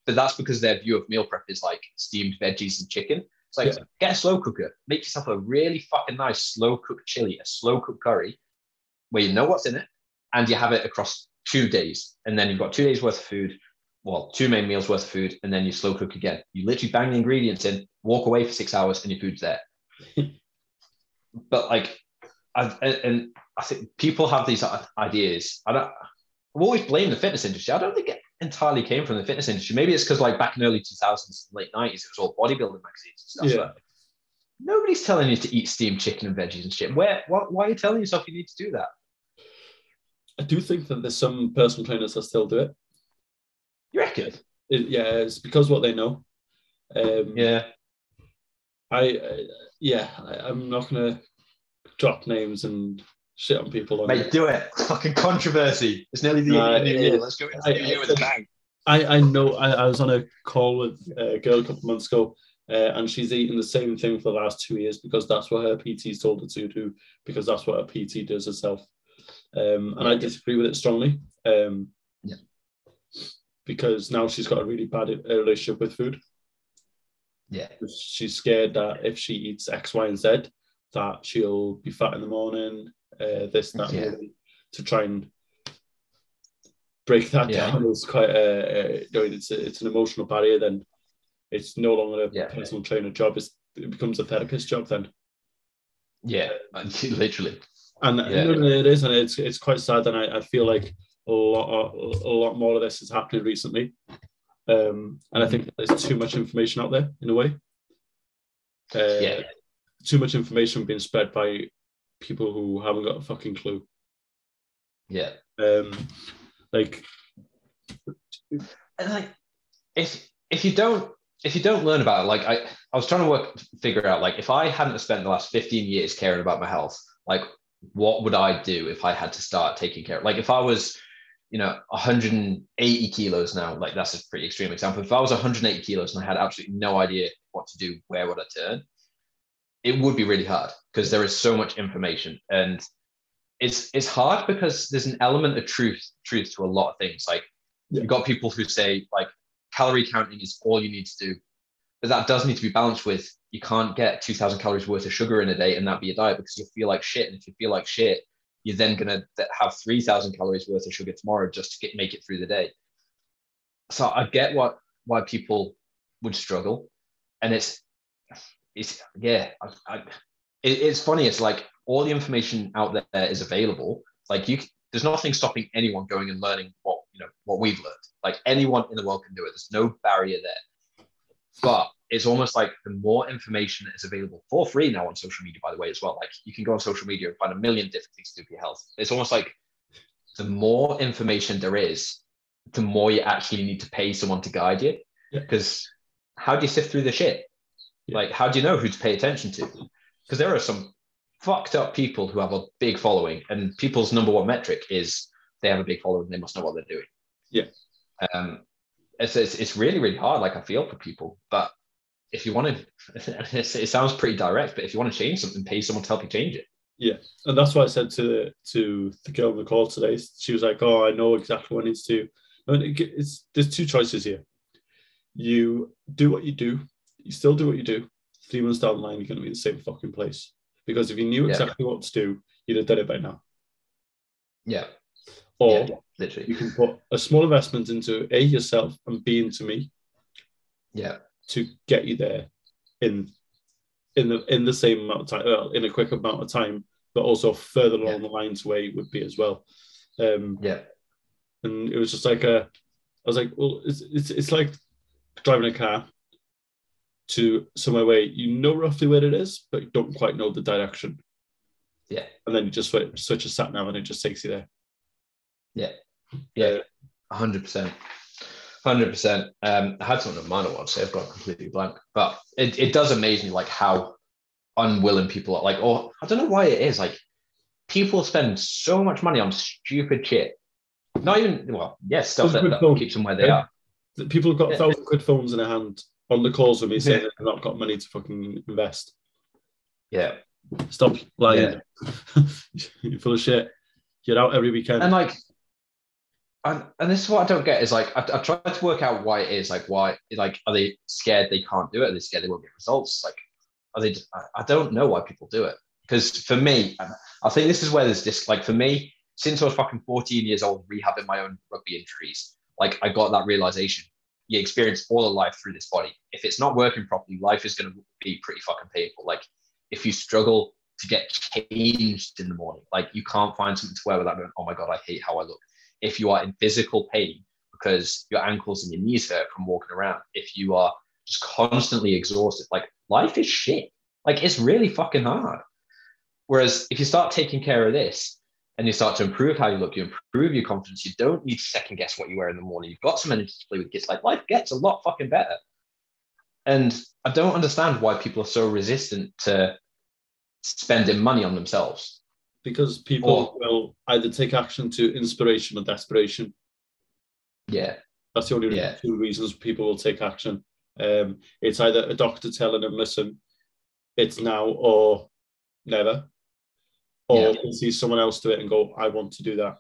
but that's because their view of meal prep is like steamed veggies and chicken. It's like Yeah. get a slow cooker, make yourself a really fucking nice slow cooked chili, a slow cooked curry, where you know what's in it, and you have it across two days, and then you've got two days worth of food. Well, two main meals worth of food, and then you slow cook again. You literally bang the ingredients in, walk away for six hours, and your food's there. *laughs* but like, I've, and- I think people have these ideas. I don't. I've always blamed the fitness industry. I don't think it entirely came from the fitness industry. Maybe it's because like back in the early 2000s, late 90s, it was all bodybuilding magazines and stuff. Yeah. But nobody's telling you to eat steamed chicken and veggies and shit. Where? Why, why are you telling yourself you need to do that? I do think that there's some personal trainers that still do it. You reckon? It- yeah, it's because what they know. Um, Yeah. I, I yeah, I, I'm not gonna drop names and shit on people. On Mate, do it. Fucking controversy. It's nearly the new it year. Let's go into the new year with a bang. I, I know I, I was on a call with a girl a couple of months ago, uh, and she's eating the same thing for the last two years because that's what her PT's told her to do, because that's what her PT does herself. Um, and I disagree with it strongly. Um, Yeah. Because now she's got a really bad uh, relationship with food. Yeah. She's scared that if she eats X, Y, and Z, that she'll be fat in the morning. Uh, this, that, Yeah. to try and break that Yeah. down is quite a, you know, it's a, it's an emotional barrier. Then it's no longer a Yeah. personal trainer job. It's, it becomes a therapist job then. Yeah. *laughs* Literally. And Yeah. no, no, it is, and it's it's quite sad. And I, I feel like a lot a lot more of this has happened recently. Um, and I think there's too much information out there in a way. Uh, Yeah. Too much information being spread by people who haven't got a fucking clue. Yeah. Um, like and like if if you don't if you don't learn about it like i i was trying to work figure out like if i hadn't spent the last 15 years caring about my health like what would i do if i had to start taking care like if i was you know 180 kilos now like that's a pretty extreme example. If i was 180 kilos and i had absolutely no idea what to do where would i turn? It would be really hard because there is so much information. And it's it's hard because there's an element of truth truth to a lot of things. Like Yeah. you've got people who say like calorie counting is all you need to do. But that does need to be balanced with you can't get 2000 calories worth of sugar in a day and that be your diet because you'll feel like shit. And if you feel like shit you're then going to have 3000 calories worth of sugar tomorrow just to get, make it through the day. So i get what why people would struggle and it's it's yeah I, I, it, it's funny it's like all the information out there is available. Like you there's nothing stopping anyone going and learning what you know what we've learned. Like anyone in the world can do it. There's no barrier there. But it's almost like the more information that is available for free now on social media by the way as well like you can go on social media and find a million different things to do for your health it's almost like the more information there is the more you actually need to pay someone to guide you Yeah. because how do you sift through the shit Yeah. like how do you know who to pay attention to because there are some fucked up people who have a big following, and people's number one metric is they have a big following. They must know what they're doing. Yeah. Um, it's, it's it's really really hard. Like I feel for people, but if you want *laughs* to, it sounds pretty direct, but if you want to change something, pay someone to help you change it. Yeah, and that's what I said to to the girl on the call today. She was like, "Oh, I know exactly what needs to." I mean, it's there's two choices here. You do what you do. You still do what you do. Three months down the line, you're going to be in the same fucking place. Because if you knew Yeah. exactly what to do, you'd have done it by now. Yeah. Or yeah, literally. you can put a small investment into a yourself and b into me Yeah. To get you there in in the in the same amount of time, well, in a quick amount of time, but also further along Yeah. the lines where you would be as well. Um, Yeah. and it was just like a, I was like, well, it's it's, it's like driving a car to somewhere where you know roughly where it is, but don't quite know the direction. Yeah. And then you just switch, switch a sat nav and it just takes you there. Yeah. Yeah. hundred percent. Hundred percent. Um, I had something in mind I want to say. I've gone completely blank, but it, it does amaze me like how unwilling people are. Like, or I don't know why it is. Like, people spend so much money on stupid shit. Not even well, yes, stuff that, that keeps them where they Yeah. are. People have got Yeah. thousand quid phones in their hand on the calls with me saying Yeah. they've not got money to fucking invest. Yeah, Stop lying. *laughs* You're full of shit. You're out every weekend. and like, and, and this is what I don't get is like I, I try to work out why it is like why like are they scared they can't do it? Are they scared they won't get results? Like, are they? I, I don't know why people do it because for me, I think this is where there's this like for me since I was fucking 14 years old rehabbing my own rugby injuries, like I got that realization. You experience all of life through this body. If it's not working properly, life is going to be pretty fucking painful. Like if you struggle to get changed in the morning, like you can't find something to wear without going, oh my God, I hate how I look. If you are in physical pain because your ankles and your knees hurt from walking around, if you are just constantly exhausted, like life is shit. Like it's really fucking hard. Whereas if you start taking care of this and you start to improve how you look, you improve your confidence, you don't need to second guess what you wear in the morning. You've got some energy to play with kids. Like life gets a lot fucking better. And I don't understand why people are so resistant to spending money on themselves. Because people will either take action to inspiration or desperation. Yeah. That's the only Yeah. two reasons people will take action. Um, it's either a doctor telling them, listen, it's now or never. Or Yeah. see someone else do it and go, I want to do that.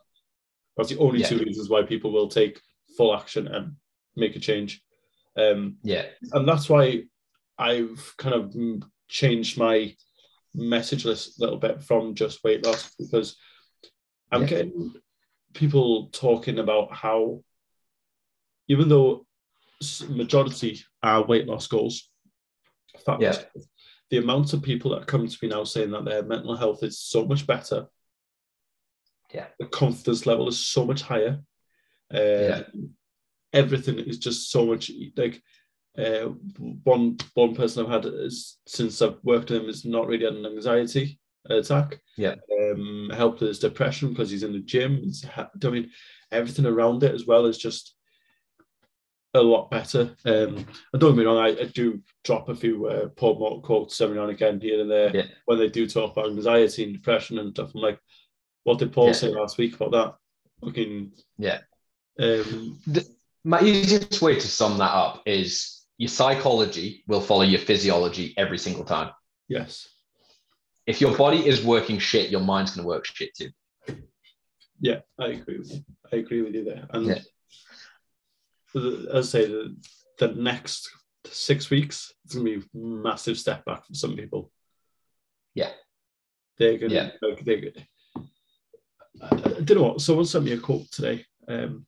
That's the only Yeah. two reasons why people will take full action and make a change. Um, Yeah. and that's why I've kind of changed my message list a little bit from just weight loss because I'm Yeah. getting people talking about how even though majority are weight loss goals, fat Yeah. loss the amount of people that come to me now saying that their mental health is so much better, Yeah. the confidence level is so much higher, uh, Yeah. everything is just so much like uh, one one person I've had is, since I've worked with him is not really had an anxiety attack. Yeah. Um, helped with his depression because he's in the gym. He's ha- I mean, everything around it as well is just a lot better. Um, and don't get me wrong, I, I do drop a few uh, Paul Morton quotes every now and again here and there Yeah. when they do talk about anxiety and depression and stuff. I'm like, what did Paul Yeah. say last week about that? Fucking Yeah. um, My easiest way to sum that up is your psychology will follow your physiology every single time. yes, If your body is working shit, your mind's going to work shit too. Yeah, I agree with you. I agree with you there. And Yeah. the- as I say, the, the next six weeks, it's going to be a massive step back for some people. Yeah. They're going Yeah. to, like, they I, I don't know what, someone sent me a quote today. Um,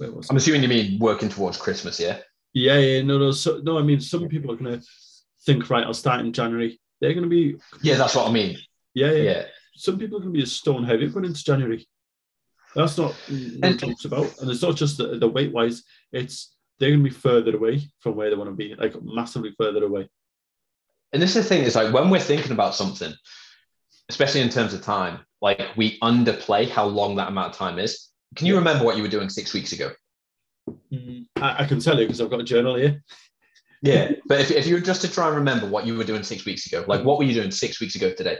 I'm assuming you mean working towards Christmas, yeah? Yeah, yeah, no, no. So, no, I mean, some people are going to think, right, I'll start in January. They're going to be, Yeah, that's what I mean. yeah, yeah. Yeah. Some people are going to be a stone heavy going into January. That's not no And- jokes about, and it's not just the, the weight wise. It's they're going to be further away from where they want to be, like massively further away. And this is the thing is like when we're thinking about something, especially in terms of time, like we underplay how long that amount of time is. Can you remember what you were doing six weeks ago? Hmm. I, I can tell you because I've got a journal here. Yeah. but if, if you were just to try and remember what you were doing six weeks ago, like what were you doing six weeks ago today?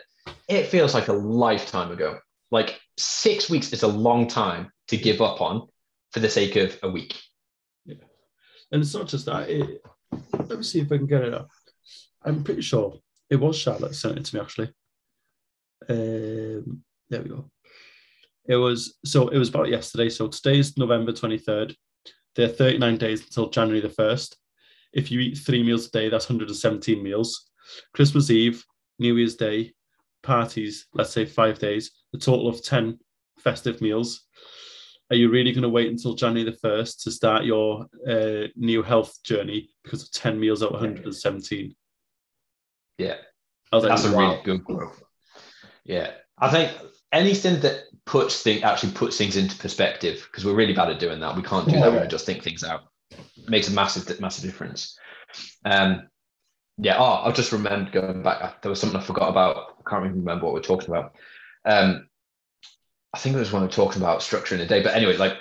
it feels like a lifetime ago. Like six weeks is a long time to give up on for the sake of a week. Yeah, And it's not just that. It, let me see if I can get it up. I'm pretty sure it was Charlotte sent it to me actually. Um, there we go. It was so it was about yesterday. So today's November 23rd. There are 39 days until January the 1st. If you eat three meals a day, that's 117 meals. Christmas Eve, New Year's Day, parties, let's say five days, a total of 10 festive meals. Are you really going to wait until January the 1st to start your uh, new health journey because of 10 meals out of 117? Yeah. I was like, That's a wow. really good quote. Yeah. I think anything that puts thing actually puts things into perspective, because we're really bad at doing that. We can't do that when we just think things out. It makes a massive, massive difference. Um, yeah. Oh, I've just remembered going back. There was something I forgot about. I can't even remember what we're talking about. Um, I think it was when we're talking about structure in a day. But anyway, like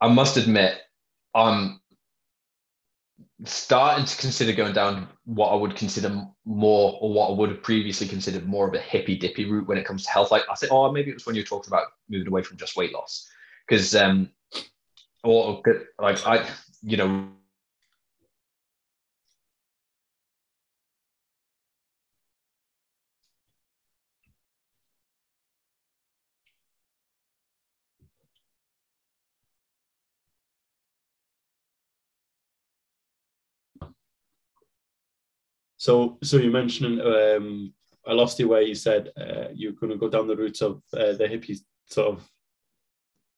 I must admit, I'm starting to consider going down what I would consider more, or what I would have previously considered more of a hippy dippy route when it comes to health. Like I said, oh, maybe it was when you were talking about moving away from just weight loss, because um, or like I, you know, So, so you mentioned um, I lost you where you said uh, you're going to go down the route of uh, the hippie sort of.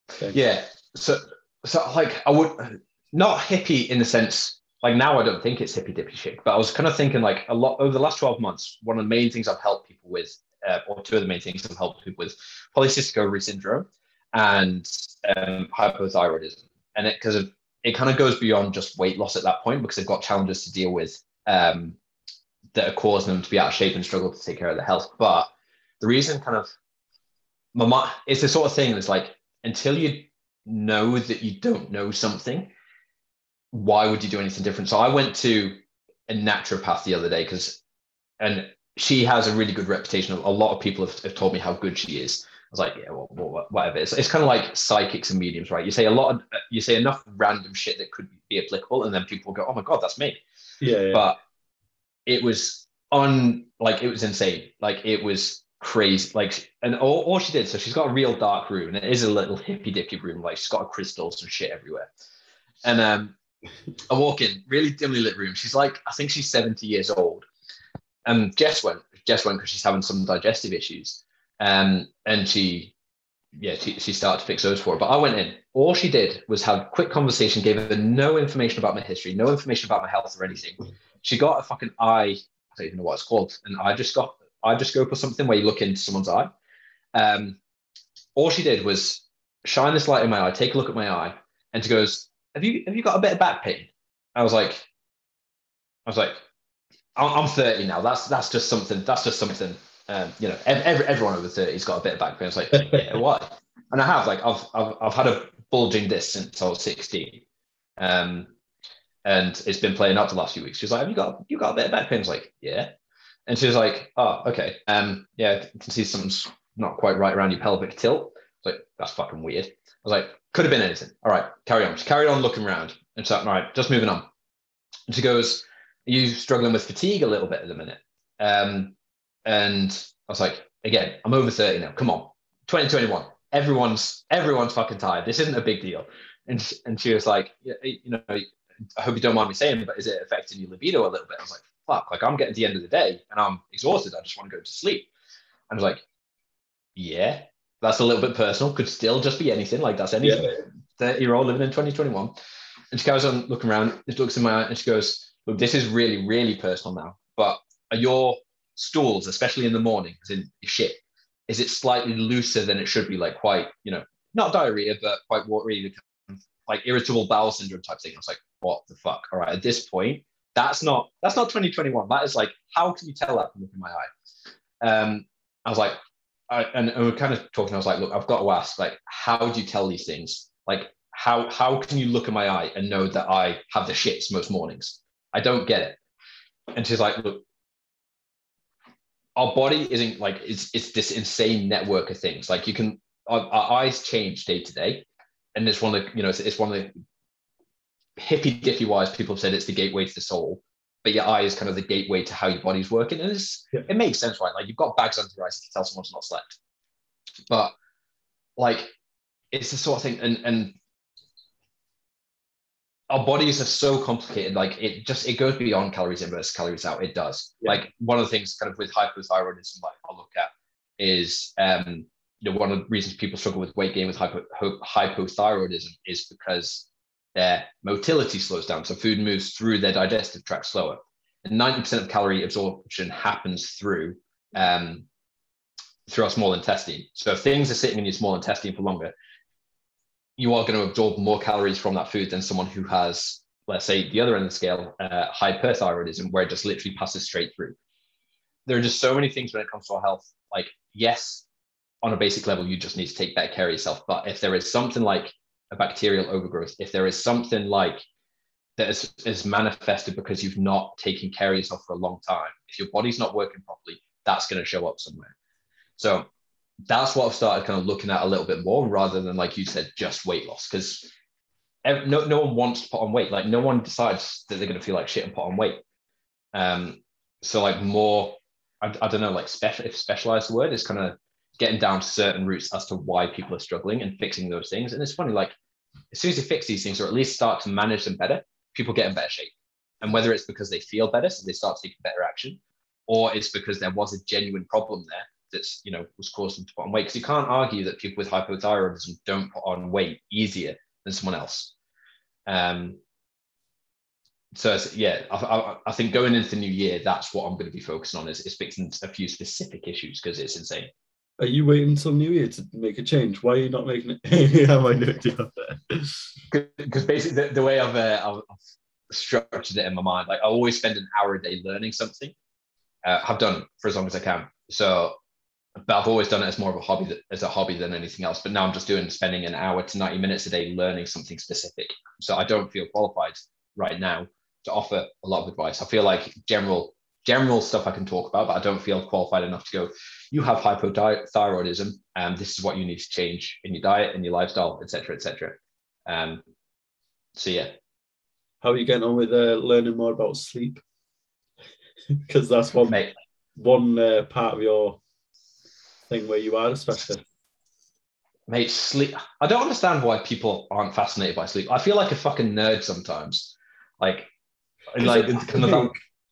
Thing. Yeah. So, so like I would not hippie in the sense like now I don't think it's hippie dippy shit, but I was kind of thinking like a lot over the last 12 months, one of the main things I've helped people with, uh, or two of the main things I've helped people with polycystic ovary syndrome and um, hypothyroidism. And it because it kind of goes beyond just weight loss at that point because they've got challenges to deal with um, that are causing them to be out of shape and struggle to take care of their health. But the reason kind of my mom, it's the sort of thing that's like until you know that you don't know something, why would you do anything different? So I went to a naturopath the other day because, and she has a really good reputation. A lot of people have, have told me how good she is. I was like, yeah, well, well, whatever. It's, it's kind of like psychics and mediums, right? You say a lot of, you say enough random shit that could be applicable, and then people go, oh my God, that's me. Yeah. yeah. But it was on, like, it was insane. Like, it was crazy. Like, and all, all she did, so she's got a real dark room, and it is a little hippy dippy room. Like, she's got crystals and shit everywhere. And um, I walk in, really dimly lit room. She's like, I think she's 70 years old. And Jess went, Jess went because she's having some digestive issues. Um, and she, yeah, she, she started to fix those for her. But I went in. All she did was have quick conversation, gave her no information about my history, no information about my health or anything. She got a fucking eye, I don't even know what it's called, an just iGoscope or something where you look into someone's eye. Um, all she did was shine this light in my eye, take a look at my eye, and she goes, have you have you got a bit of back pain? I was like, I was like, I'm, I'm 30 now. That's that's just something. That's just something. Um, you know, every, everyone over 30 has got a bit of back pain. I was like, *laughs* yeah, why? And I have like I've, I've I've had a bulging disc since I was 16, um, and it's been playing up the last few weeks. She's like, have you got you got a bit of back pain? I was like, yeah. And she was like, oh, okay. Um, yeah, I can see something's not quite right around your pelvic tilt. I was like, that's fucking weird. I was like, could have been anything. All right, carry on. She carried on looking around. And like, all right, just moving on. And she goes, Are you struggling with fatigue a little bit at the minute? Um, and I was like, again, I'm over 30 now. Come on. 2021. Everyone's everyone's fucking tired. This isn't a big deal. And and she was like, you know, I hope you don't mind me saying, but is it affecting your libido a little bit? I was like, fuck, like I'm getting to the end of the day and I'm exhausted. I just want to go to sleep. And I was like, yeah, that's a little bit personal. Could still just be anything. Like that's any Yeah. 30 year old living in 2021. And she goes on looking around, she looks in my eye and she goes, Look, this is really, really personal now. But are your stools, especially in the morning, as in shit, is it slightly looser than it should be? Like quite, you know, not diarrhea, but quite watery, like irritable bowel syndrome type thing. I was like, what the fuck? All right, at this point, that's not that's not 2021. That is like, how can you tell that from looking in my eye? Um, I was like, I, and, and we're kind of talking. I was like, look, I've got to ask, like, how do you tell these things? Like, how how can you look in my eye and know that I have the shits most mornings? I don't get it. And she's like, look, our body isn't like it's it's this insane network of things. Like you can our, our eyes change day to day, and it's one of the you know it's, it's one of the hippy dippy wise people have said it's the gateway to the soul but your eye is kind of the gateway to how your body's working. And it's, Yeah. it makes sense, right? Like you've got bags under your eyes to tell someone's not slept. But like it's the sort of thing, and and our bodies are so complicated. Like it just it goes beyond calories in versus calories out. It does. Yeah. Like one of the things kind of with hypothyroidism, like I'll look at is um you know one of the reasons people struggle with weight gain with hypo, hypothyroidism is because their motility slows down. So food moves through their digestive tract slower. And 90% of calorie absorption happens through um, through our small intestine. So if things are sitting in your small intestine for longer, you are going to absorb more calories from that food than someone who has, let's say, the other end of the scale, uh, hyperthyroidism, where it just literally passes straight through. There are just so many things when it comes to our health. Like, yes, on a basic level, you just need to take better care of yourself. But if there is something like a bacterial overgrowth, if there is something like that is, is manifested because you've not taken care of yourself for a long time, if your body's not working properly, that's going to show up somewhere. So that's what I've started kind of looking at a little bit more rather than, like you said, just weight loss. Because no, no one wants to put on weight. Like, no one decides that they're going to feel like shit and put on weight. Um, so, like, more, I, I don't know, like, special, if specialized word is kind of getting down to certain routes as to why people are struggling and fixing those things. And it's funny, like as soon as you fix these things or at least start to manage them better, people get in better shape. And whether it's because they feel better, so they start taking better action, or it's because there was a genuine problem there that's you know was causing them to put on weight. Because you can't argue that people with hypothyroidism don't put on weight easier than someone else. Um, so yeah, I, I, I think going into the new year, that's what I'm going to be focusing on is, is fixing a few specific issues because it's insane. Are you waiting until New Year to make a change? Why are you not making it? *laughs* How am I doing that? because basically the, the way I've, uh, I've structured it in my mind, like I always spend an hour a day learning something. Uh, I've done for as long as I can. So, but I've always done it as more of a hobby, as a hobby than anything else. But now I'm just doing spending an hour to 90 minutes a day learning something specific. So I don't feel qualified right now to offer a lot of advice. I feel like general general stuff I can talk about, but I don't feel qualified enough to go. You have hypothyroidism, and this is what you need to change in your diet and your lifestyle, etc., etc. Um, so yeah, How are you getting on with uh, learning more about sleep? *laughs* Because that's one mate, one uh, part of your thing where you are a specialist. mate, sleep. I don't understand why people aren't fascinated by sleep. I feel like a fucking nerd sometimes. Like, like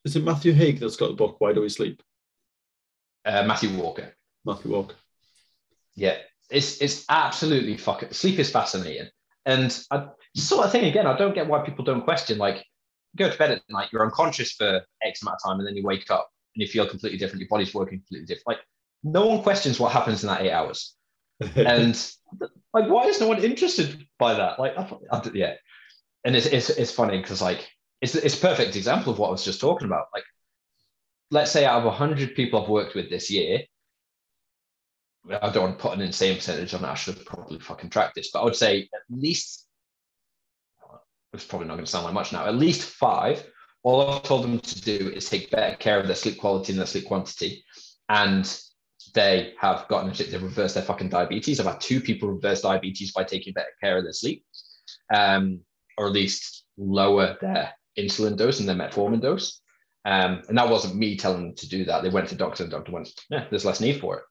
it it's kind of Haig? Is it Matthew Haig that's got the book Why Do We Sleep? uh, Matthew Walker. Matthew Walker. Yeah, it's it's absolutely fucking sleep is fascinating, and I sort of thing again. I don't get why people don't question. Like, go to bed at night, you're unconscious for X amount of time, and then you wake up and you feel completely different. Your body's working completely different. Like, no one questions what happens in that eight hours. *laughs* and like why is no one interested by that like I, thought- I, yeah and it's it's, it's funny because like it's it's a perfect example of what I was just talking about like let's say out of 100 people I've worked with this year I don't want to put an insane percentage on that I should probably fucking tracked this but I would say at least it's probably not going to sound like much now at least five all I've told them to do is take better care of their sleep quality and their sleep quantity and they have gotten they've reversed their fucking diabetes. I've had two people reverse diabetes by taking better care of their sleep, um, or at least lower their insulin dose and their metformin dose. Um, and that wasn't me telling them to do that. They went to doctor and doctor went, yeah, there's less need for it.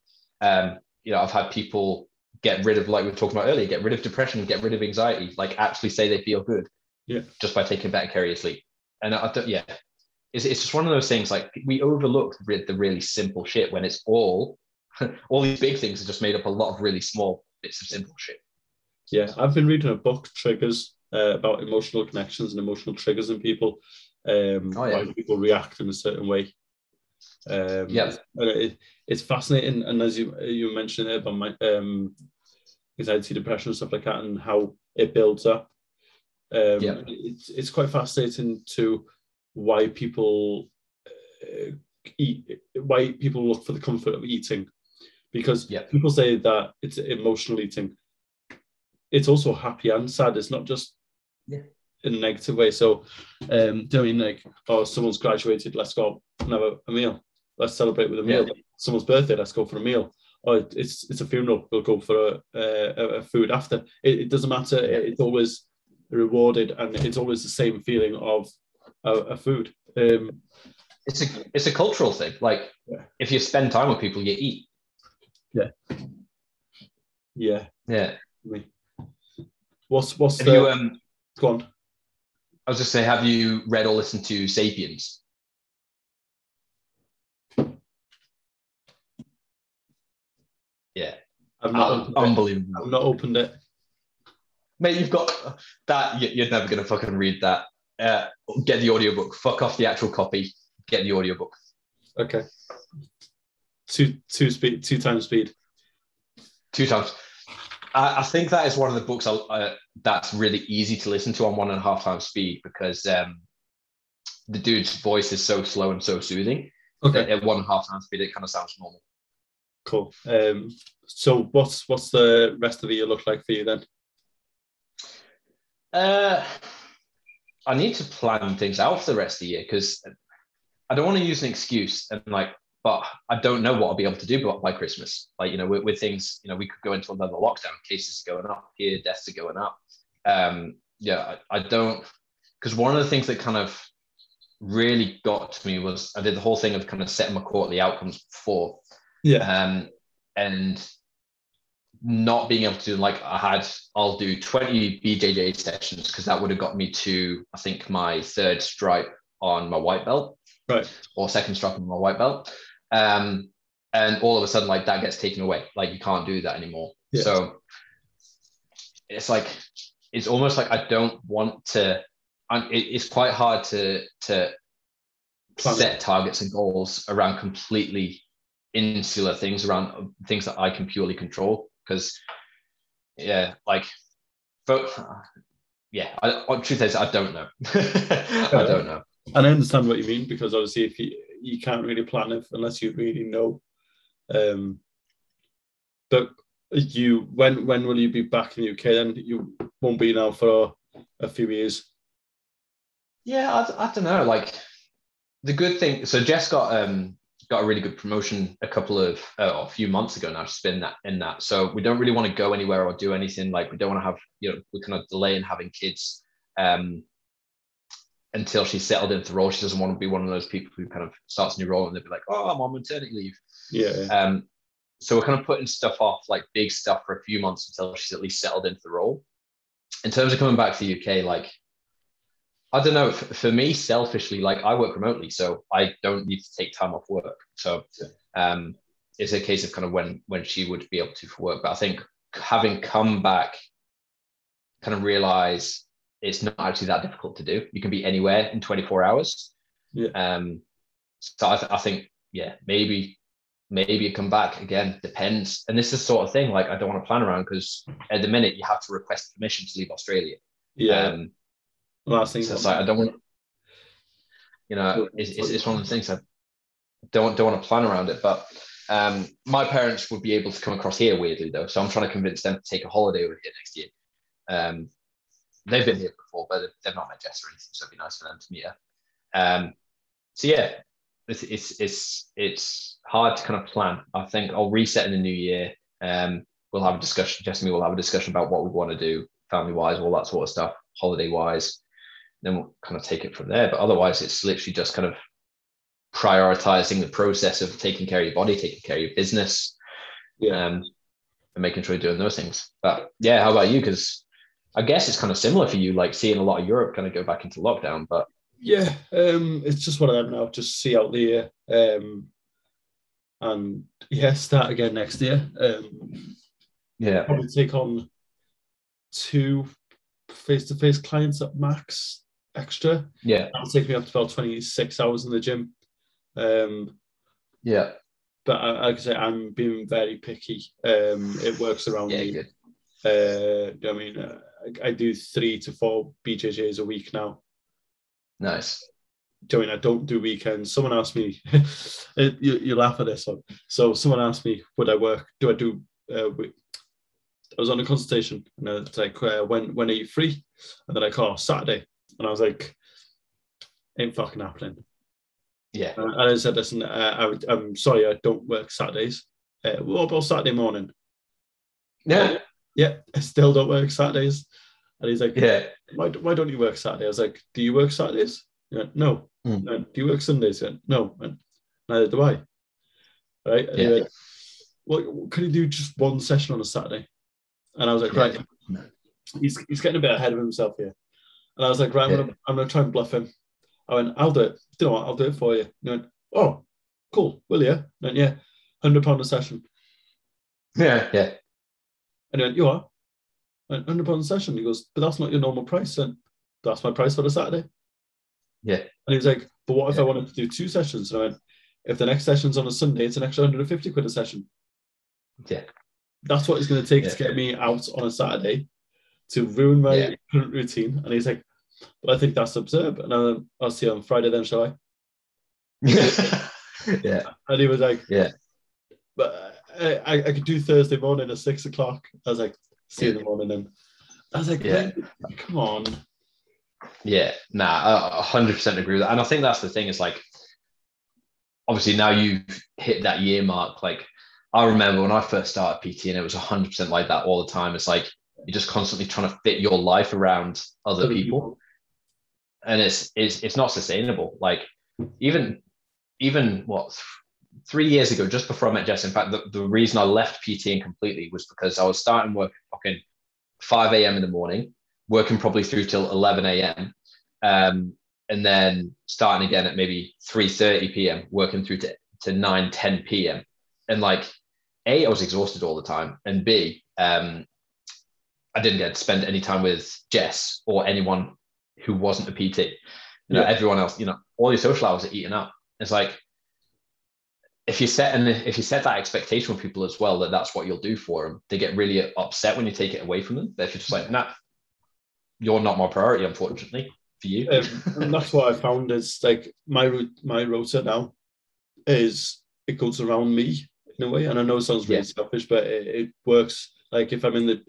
Um, you know, I've had people get rid of, like we were talking about earlier, get rid of depression, get rid of anxiety, like actually say they feel good, Yeah. just by taking better care of your sleep. And I don't, yeah, it's, it's just one of those things like we overlook the, the really simple shit when it's all *laughs* all these big things are just made up a lot of really small bits of simple shit. Yeah, I've been reading a book, Triggers, uh, about emotional connections and emotional triggers in people. Um, Oh, yeah. Why people react in a certain way. Um, Yeah. it, it's fascinating. And as you you mentioned there about my, um, anxiety, depression, and stuff like that, and how it builds up. Um, Yeah. it's it's quite fascinating to why people uh, eat, why people look for the comfort of eating, because Yeah. people say that it's emotional eating. It's also happy and sad. It's not just Yeah. in a negative way. So, um, do you know I mean like, oh, someone's graduated, let's go and have a, a meal. Let's celebrate with a meal. Yeah. someone's birthday, let's go for a meal. Or it's it's a funeral, we'll go for a, a, a food after. It, it doesn't matter. It's always rewarded, and it's always the same feeling of a, a food. Um, It's a it's a cultural thing. Like Yeah. if you spend time with people, you eat. yeah. Yeah. Yeah. what's what's Have the you um go on? I was just say, have you read or listened to Sapiens? Yeah, I've not, Un- opened it. unbelievable. I've not opened it. Mate, you've got that. you- You're never gonna fucking read that. Uh, get the audiobook. Fuck off the actual copy. Get the audiobook. Okay. Two two speed two times speed. Two times. I, I think that is one of the books I'll, uh, that's really easy to listen to on one and a half times speed because um, the dude's voice is so slow and so soothing. Okay. that At one and a half times speed, it kind of sounds normal. Cool. Um, so what's what's the rest of the year look like for you then? Uh, I need to plan things out for the rest of the year because I don't want to use an excuse and like, but I don't know what I'll be able to do by, Christmas. Like, you know, with, with things, you know, we could go into another lockdown. Cases are going up here, deaths are going up. Um, yeah, I, I don't because one of the things that kind of really got to me was I did the whole thing of kind of setting my quarterly outcomes before Yeah. um, and not being able to do like I had, I'll do 20 BJJ sessions because that would have got me to I think my third stripe on my white belt Right. or second stripe on my white belt. Um, and all of a sudden, like that gets taken away. Like you can't do that anymore. Yeah. So it's like it's almost like I don't want to. I'm, it, it's quite hard to to set targets and goals around completely insular things around things that I can purely control because yeah like but yeah I, I- truth is I don't know *laughs* I don't know And I understand what you mean because obviously if you you can't really plan it unless you really know. Um, but you when when will you be back in the UK? Then you won't be now for a few years. yeah I, I don't know like the good thing so Jess got um got a really good promotion a couple of uh, a few months ago now she's been that in that so we don't really want to go anywhere or do anything like we don't want to have you know we're kind of delaying having kids um until she's settled into the role she doesn't want to be one of those people who kind of starts a new role and they'll be like oh I'm on maternity leave Yeah. um so we're kind of putting stuff off like big stuff for a few months until she's at least settled into the role in terms of coming back to the UK like I don't know. For, for me, selfishly, like I work remotely, so I don't need to take time off work. So um, it's a case of kind of when when she would be able to for work. But I think having come back, kind of realize it's not actually that difficult to do. You can be anywhere in 24 hours. Yeah. Um, so I, th- I think yeah, maybe maybe come back again. Depends. And this is the sort of thing like I don't want to plan around because at the minute you have to request permission to leave Australia. Yeah. Um, Last thing. so it's like I don't want, you know, it's, it's, it's one of the things I don't don't want to plan around it. But um, my parents would be able to come across here weirdly though, so I'm trying to convince them to take a holiday over here next year. Um, they've been here before, but they've not met Jess or anything, so it'd be nice for them to meet her. Um, so yeah, it's it's it's it's hard to kind of plan. I think I'll reset in the new year. Um, we'll have a discussion. Jess and me will have a discussion about what we want to do, family wise, all that sort of stuff, holiday wise then we'll kind of take it from there. But otherwise, it's literally just kind of prioritizing the process of taking care of your body, taking care of your business, Yeah. um, and making sure you're doing those things. But yeah, how about you? Because I guess it's kind of similar for you, like seeing a lot of Europe kind of go back into lockdown. But Yeah, um, it's just one of them now. Just see out the year, um, and yeah, start again next year. Um, yeah, probably take on two face-to-face clients at max extra. yeah, That'll take me up to about twenty-six hours in the gym. Um, yeah, but I, like I say, I'm being very picky. Um, it works around yeah, me. good. Uh, I mean, uh, I, I do three to four BJJs a week now. Nice. Do you I? I don't do weekends. Someone asked me, *laughs* you, you laugh at this one. So someone asked me, would I work? Do I do? Uh, we- I was on a consultation, and it's like, uh, when when are you free? And then I call Saturday, and I was like, ain't fucking happening. Yeah. Uh, and I said, listen, uh, I I'm sorry, I don't work Saturdays. Uh, what about Saturday morning? Yeah. Yeah, I still don't work Saturdays. And he's like, Yeah. why, why don't you work Saturday? I was like, do you work Saturdays? He went, no. Mm. Went, do you work Sundays? He went, no. Went, Neither do I. Right? And Yeah. went, well, can you do just one session on a Saturday? And I was like, Yeah. right. He's, he's getting a bit ahead of himself here. And I was like, right, I'm Yeah. I'm gonna try and bluff him. I went, I'll do it. Do you know what? I'll do it for you. And he went, oh, cool. Will you? I went, yeah, hundred pound a session. Yeah. Yeah. And he went, you are? I went, hundred pound a session. He goes, but that's not your normal price. And that's my price for the Saturday. Yeah. And he was like, but what if I Yeah. wanted to do two sessions? And I went, if the next session's on a Sunday, it's an extra 150 quid a session. Yeah. That's what it's going to take to get me out on a Saturday to ruin my Yeah. current routine. And he's like, but I think that's absurd. And I'll see you on Friday then, shall I? *laughs* yeah. And he was like, Yeah. I, I, could do Thursday morning at six o'clock. I was like, see you in the morning then. I was like, Yeah. Come on. Yeah, nah, I a hundred percent agree with that. And I think that's the thing is like, obviously now you've hit that year mark. Like, I remember when I first started PT and it was a hundred percent like that all the time. It's like you're just constantly trying to fit your life around other people, and it's it's it's not sustainable. Like, even even what three years ago, just before I met Jess. In fact, the, the reason I left PTing completely was because I was starting work at fucking five a.m. in the morning working probably through till 11 a.m. Um, and then starting again at maybe 3.30 p.m., working through to, to 9, 10 p.m. And like, A, I was exhausted all the time. And B, um, I didn't get to spend any time with Jess or anyone who wasn't a PT. You know, Yeah. everyone else, you know, all your social hours are eaten up. It's like, if you set and if you set that expectation with people as well that that's what you'll do for them, they get really upset when you take it away from them. If you're just like, nah, you're not my priority, unfortunately, for you. Um, and that's what I found is like my my rota now is it goes around me in a way. And I know it sounds really Yeah. selfish, but it, it works. Like if I'm in the,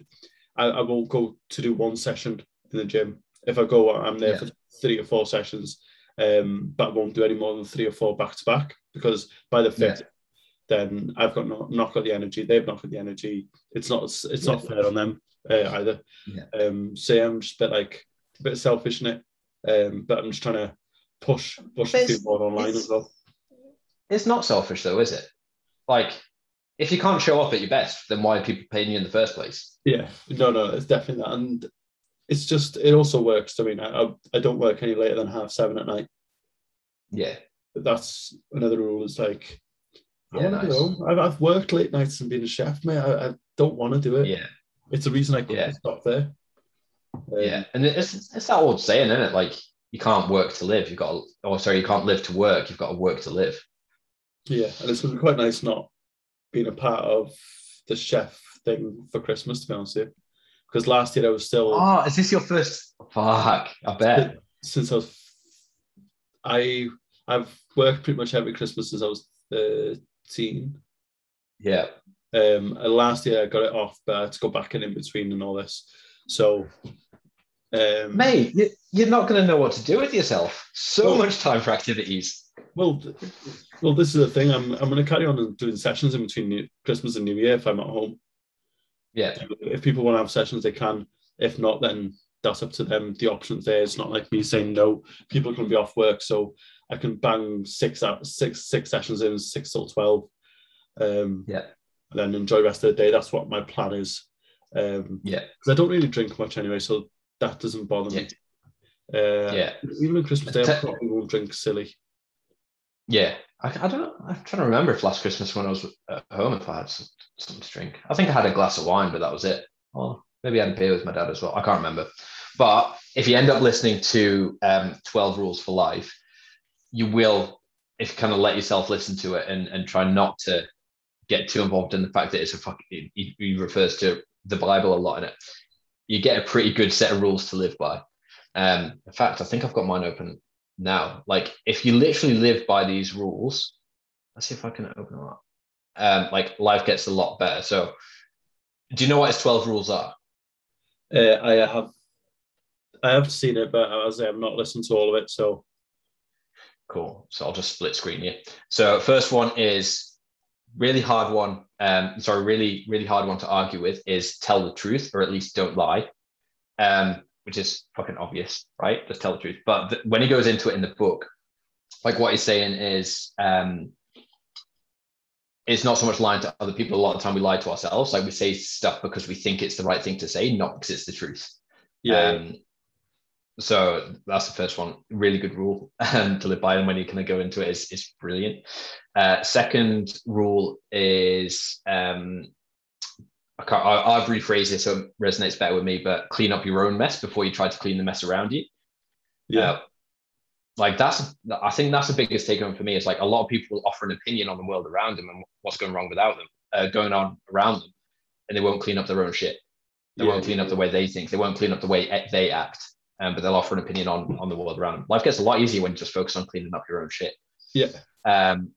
I, I won't go to do one session in the gym. If I go, I'm there Yeah. for three or four sessions. Um, but I won't do any more than three or four back to back because by the fifth, then I've got not, not got the energy. They've not got the energy. It's not it's not fair on them uh, either. Yeah. Um, so yeah, I'm just a bit like a bit selfish in it. Um, but I'm just trying to push push a But few it's- more online as well. it's not selfish though, is it? Like, if you can't show up at your best, then why are people paying you in the first place? Yeah, no, no, it's definitely that, and it's just it also works. I mean, I I- I don't work any later than half seven at night. Yeah, But that's another rule. Is like I Yeah, want to nice. go. I've, I've worked late nights and been a chef, mate. I, I don't want to do it. yeah, It's a reason I couldn't Yeah. stop there. Um, yeah. And it's it's that old saying, isn't it? Like, you can't work to live. You've got, to, or sorry, you can't live to work. You've got to work to live. Yeah, and it's been quite nice not being a part of the chef thing for Christmas, to be honest with you. Because last year I was still Oh, is this your first? Fuck, I bet. since I was I I've worked pretty much every Christmas since I was thirteen. Yeah, Um, and last year I got it off, but I had to go back in in between and all this. So, um, mate, you- you're not going to know what to do with yourself. So Well- much time for activities. well, well, this is the thing. I'm I'm going to carry on doing sessions in between New, Christmas and New Year if I'm at home. Yeah, if people want to have sessions, they can. If not, then that's up to them. The options there. It's not like me saying no. People can be off work, so I can bang six out six six sessions in six till twelve. Um, Yeah. And then enjoy the rest of the day. That's what my plan is. Um, yeah, because I don't really drink much anyway, so that doesn't bother me. Uh, yeah. Even on Christmas Day, I probably won't drink silly. Yeah, I, I don't know. I'm trying to remember if last Christmas when I was at home if I had some, something to drink. I think I had a glass of wine, but that was it. Or maybe I had a beer with my dad as well. I can't remember. But if you end up listening to um, 12 Rules for Life, you will, if kind of let yourself listen to it and, and try not to get too involved in the fact that it's a fucking, he, he refers to the Bible a lot in it, you get a pretty good set of rules to live by. Um, in fact, I think I've got mine open now. Like, if you literally live by these rules, let's see if I can open them up. Um, like, life gets a lot better. So, do you know what his 12 rules are? Uh, I have, I have seen it, but as I say, I've not listened to all of it. So Cool. So I'll just split screen you. So first one is really hard one. Um, sorry, really, really hard one to argue with is tell the truth or at least don't lie. Um, which is fucking obvious, right? Just tell the truth. But th- when he goes into it in the book, like what he's saying is, um, it's not so much lying to other people. A lot of the time, we lie to ourselves. Like we say stuff because we think it's the right thing to say, not because it's the truth. Yeah. Um, so that's the first one. Really good rule *laughs* um, to live by, and when you kind of go into it, is is brilliant. Uh, second rule is um, I can't, I, I've rephrased it so it resonates better with me, but clean up your own mess before you try to clean the mess around you. yeah. Uh, like that's, I think that's the biggest take home for me is like a lot of people will offer an opinion on the world around them and what's going wrong without them, uh, going on around them, and they won't clean up their own shit. They Yeah, won't clean up the way they think. They won't clean up the way they act. Um, but they'll offer an opinion on on the world around them. Life gets a lot easier when you just focus on cleaning up your own shit. Yeah. Um,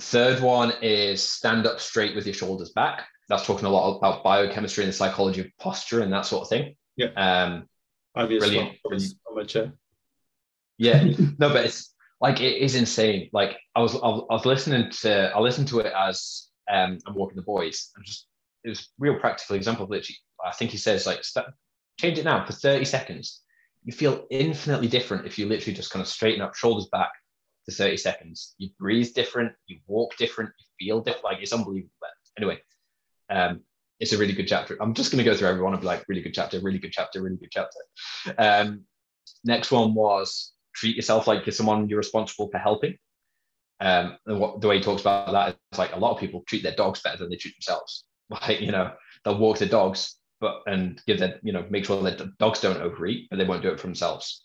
third one is stand up straight with your shoulders back. That's talking a lot about biochemistry and the psychology of posture and that sort of thing. Yeah. Um, I've Brilliant, on my- on chair. yeah, *laughs* no, but it's like it is insane. Like I was, I was listening to, I listened to it as um, I'm walking the boys. and just it was real practical example. Of literally, I think he says like st- change it now for 30 seconds. You feel infinitely different if you literally just kind of straighten up, shoulders back for 30 seconds. You breathe different, you walk different, you feel different. Like it's unbelievable. Anyway, um, it's a really good chapter. I'm just going to go through everyone and be like, really good chapter, really good chapter, really good chapter. Um, next one was treat yourself like you're someone you're responsible for helping. Um, and what the way he talks about that is like a lot of people treat their dogs better than they treat themselves. *laughs* Like, you know, they'll walk their dogs, but and give their, you know, make sure that dogs don't overeat, but they won't do it for themselves.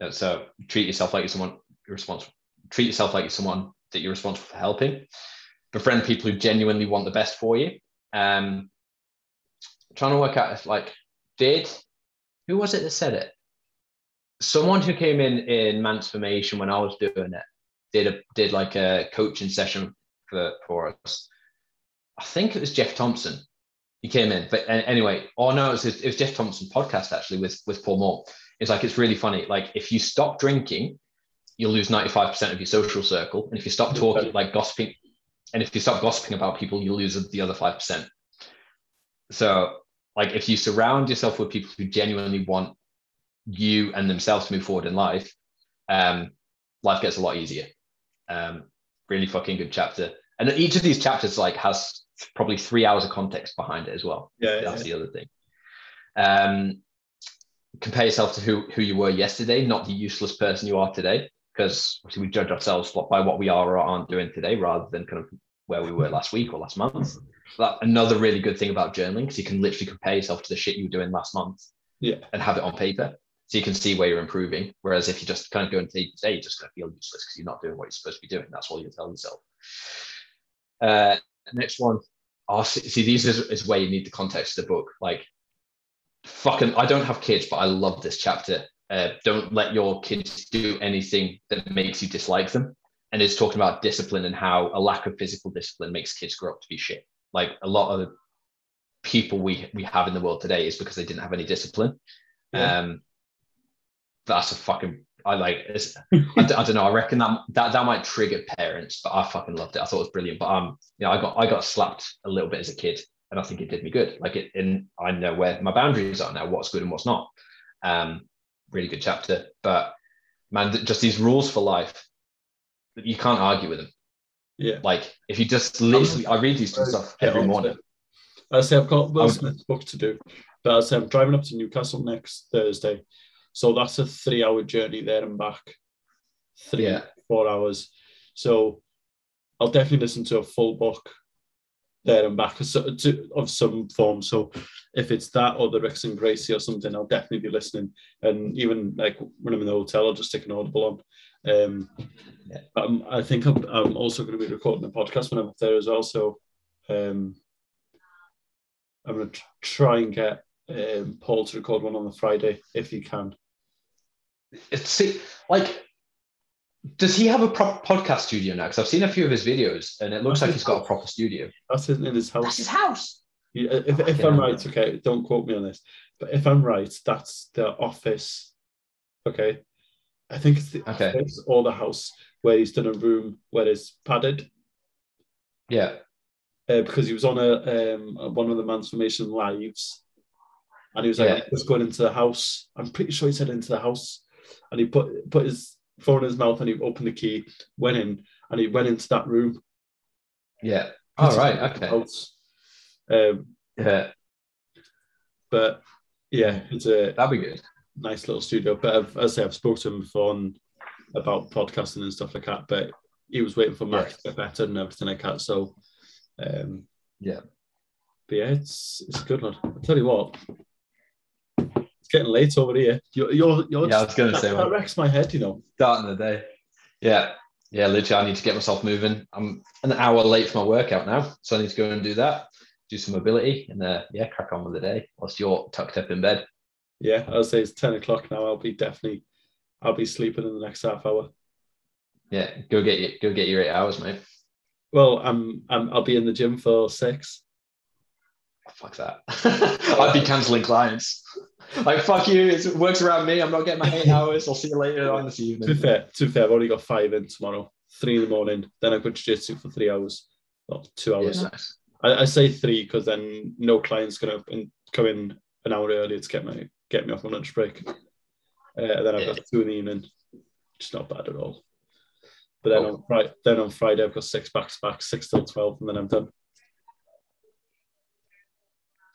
Uh, So treat yourself like you're someone you're responsible. Treat yourself like you're someone that you're responsible for helping. Befriend people who genuinely want the best for you. Um, trying to work out if like did who was it that said it? Someone who came in in Transformation when I was doing it did a did like a coaching session for for us. I think it was Geoff Thompson. He came in, but anyway, oh no, it was, it was Geoff Thompson podcast actually with with Paul Mort. It's like it's really funny. Like if you stop drinking, you'll lose ninety five percent of your social circle, and if you stop talking like gossiping, and if you stop gossiping about people, you lose the other five percent. So like if you surround yourself with people who genuinely want you and themselves to move forward in life, um, life gets a lot easier. Um, really fucking good chapter. And each of these chapters like has probably three hours of context behind it as well. Yeah, That's yeah. the other thing. Um, compare yourself to who, who you were yesterday, not the useless person you are today, because obviously we judge ourselves by what we are or aren't doing today rather than kind of where we were last week or last month. That another really good thing about journaling because you can literally compare yourself to the shit you were doing last month Yeah. and have it on paper. So you can see where you're improving. Whereas if you just kind of go into day to day, you're just going to feel useless because you're not doing what you're supposed to be doing. That's all you tell yourself. Uh, next one. Oh, see, see, these is, is where you need the context of the book. Like, fucking, I don't have kids, but I love this chapter. Uh, don't let your kids do anything that makes you dislike them. And it's talking about discipline and how a lack of physical discipline makes kids grow up to be shit. Like a lot of the people we we have in the world today is because they didn't have any discipline. Yeah. Um, that's a fucking I like. It's, *laughs* I, d- I don't know. I reckon that, that that might trigger parents, but I fucking loved it. I thought it was brilliant. But um, you know, I got I got slapped a little bit as a kid, and I think it did me good. Like it, and I know where my boundaries are now. What's good and what's not. Um, really good chapter. But man, th- just these rules for life, you can't argue with them. Yeah. Like if you just literally, I read these stuff Get every morning. I say I've got Will I'm- Smith's book to do, but I say I'm driving up to Newcastle next Thursday, so that's a three-hour journey there and back, three Yeah. four hours. So I'll definitely listen to a full book there and back of some form. So if it's that or the Rickson Gracie or something, I'll definitely be listening. And even like when I'm in the hotel, I'll just stick an audible on. Um, um, I think I'm, I'm also going to be recording a podcast when I'm up there as well. So um, I'm going to try and get um, Paul to record one on the Friday if he can. It's see, like, does he have a proper podcast studio now? Because I've seen a few of his videos, and it looks like he's got a proper studio. That's in, in his That's house. his house. Yeah, if, if I'm right, okay, don't quote me on this, but if I'm right, that's the office. Okay. I think it's the Okay. office or the house where he's done a room where it's padded Yeah. uh, because he was on a um, one of the Transformation lives, and he was like, Yeah. "I'm just going into the house." I'm pretty sure he said into the house, and he put put his phone in his mouth and he opened the key, went in, and he went into that room. Yeah. All right. Okay. House. Um, Yeah. but yeah, it's a That'd be good. nice little studio. But I've, as I say, I've spoken to him before on, about podcasting and stuff like that. But he was waiting for Mac Yeah. to get better and everything like that. So, um, Yeah. But yeah, it's it's a good one. I tell you what, getting late over here. You're you're, you're Yeah, I was gonna that, say, that well- wrecks my head. You know. Starting the day. Yeah. Yeah, literally, I need to get myself moving. I'm an hour late for my workout now, so I need to go and do that, do some mobility, and uh, yeah, crack on with the day whilst you're tucked up in bed. Yeah, I'll say it's ten o'clock now. I'll be definitely, I'll be sleeping in the next half hour. Yeah, go get your go get your eight hours, mate. Well, I'm, I'm I'll be in the gym for six. Oh, fuck that. *laughs* I'd be cancelling clients. Like fuck you, it works around me. I'm not getting my eight hours. I'll see you later on this To be evening. fair, to be fair, I've only got five in tomorrow. Three in the morning. Then I've got jiu-jitsu for three hours. Well, two Yeah, hours. nice. I, I say three because then no client's gonna come in an hour earlier to get my get me off my lunch break. Uh, and then I've got two in the evening, which is not bad at all. But then Cool. on Friday, then on Friday I've got six back to back, six till twelve, and then I'm done.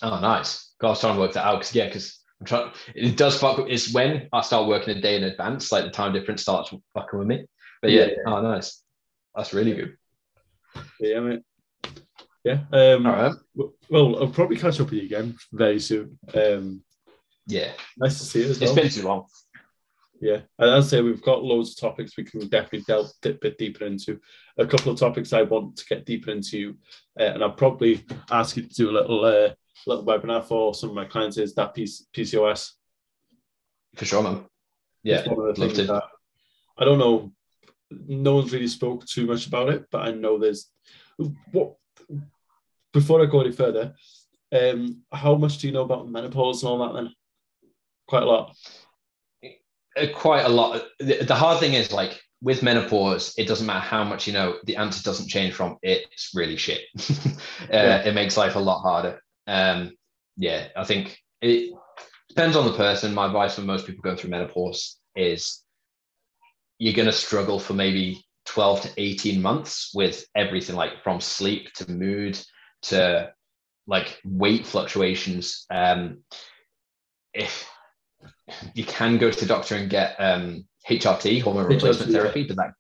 Oh, nice. God, I was trying to work that out because yeah, because I'm trying. It does fuck. It's when I start working a day in advance, like the time difference starts fucking with me. But yeah, Yeah. oh, nice. That's really good. Yeah, mate. Yeah. Um, All right. Well, I'll probably catch up with you again very soon. Um, Yeah, nice to see you as it's well. been too long. Yeah, and as I say, we've got loads of topics we can definitely delve a bit deeper into. A couple of topics I want to get deeper into, uh, and I'll probably ask you to do a little uh, little webinar for some of my clients. Is that piece PCOS? For sure, man. Yeah, love to. that I don't know. No one's really spoke too much about it, but I know there's what. Before I go any further, um, how much do you know about menopause and all that? Then, quite a lot. Uh, quite a lot. The, the hard thing is like with menopause, it doesn't matter how much you know. The answer doesn't change from it's really shit. *laughs* uh, Yeah. It makes life a lot harder. Um, yeah, I think it depends on the person. My advice for most people going through menopause is you're going to struggle for maybe 12 to 18 months with everything like from sleep to mood to like weight fluctuations. Um, if you can go to the doctor and get um, HRT, hormone HRT, replacement therapy, but that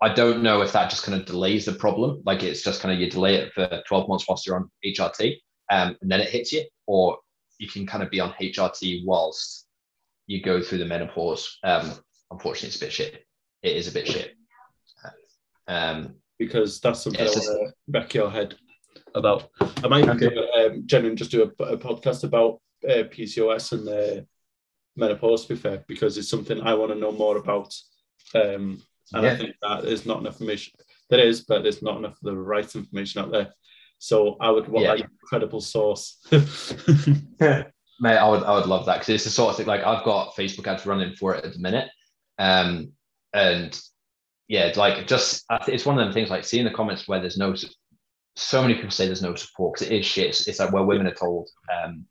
I don't know if that just kind of delays the problem. Like it's just kind of you delay it for 12 months whilst you're on HRT, um, and then it hits you, or you can kind of be on HRT whilst you go through the menopause. Um, unfortunately, it's a bit shit. It is a bit shit. Um, because that's something Yeah, I just- want to wreck your head about. I might Okay. do, um, just do a, a podcast about uh, PCOS and uh, menopause, to be fair, because it's something I want to know more about. Um, and I Yeah. think that is not enough information. There is, but there's not enough of the right information out there. So I would want Yeah. that credible source. *laughs* *laughs* Mate, I would I would love that because it's the sort of thing like I've got Facebook ads running for it at the minute, um, and yeah, like just it's one of them things like seeing the comments where there's no so many people say there's no support because it is shit. It's, it's like where women are told, um,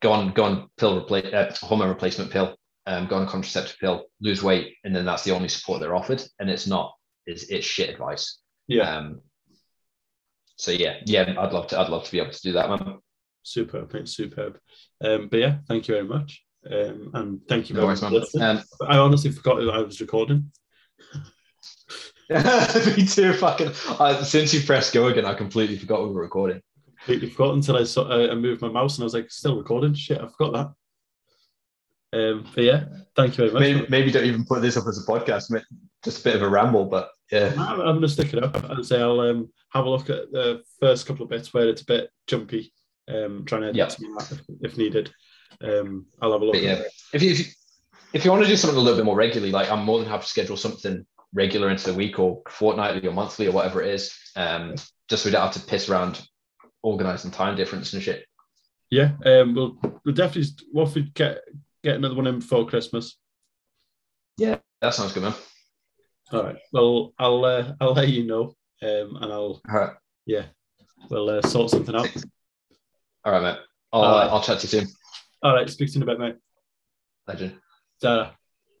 go on go on pill replace uh, hormone replacement pill, um, go on contraceptive pill, lose weight, and then that's the only support they're offered, and it's not. It's it's shit advice. yeah, Um, so yeah, yeah, I'd love to. I'd love to be able to do that, man. superb, mate, superb. Um, but yeah, thank you very much. Um, and thank you No very worries. Um, I honestly forgot that I was recording. *laughs* Me too. Fucking. Uh, since you pressed go again, I completely forgot we were recording. completely forgot until I saw I, I moved my mouse and I was like, still recording. Shit, I forgot that. Um, but yeah, thank you very much. Maybe, maybe don't even put this up as a podcast. ma- Just a bit of a ramble, but yeah. I'm, I'm gonna stick it up and say I'll um, have a look at the first couple of bits where it's a bit jumpy. Um, trying to edit Yeah. some of that if, if needed. Um, I'll have a look. But at yeah, if you, if you if you want to do something a little bit more regularly, like I'm more than happy to schedule something regular into the week or fortnightly or monthly or whatever it is. Um, just so we don't have to piss around organizing time difference and shit. yeah. Um, we'll we'll definitely what if we get get another one in before Christmas. Yeah, that sounds good, man. All right. Well, I'll uh, I'll let you know, um, and I'll right, yeah, we'll uh, sort something out. all right, mate. I'll All right. uh, I'll chat to you soon. All right. Speak to you in a bit, mate. Legend. Ta-ra.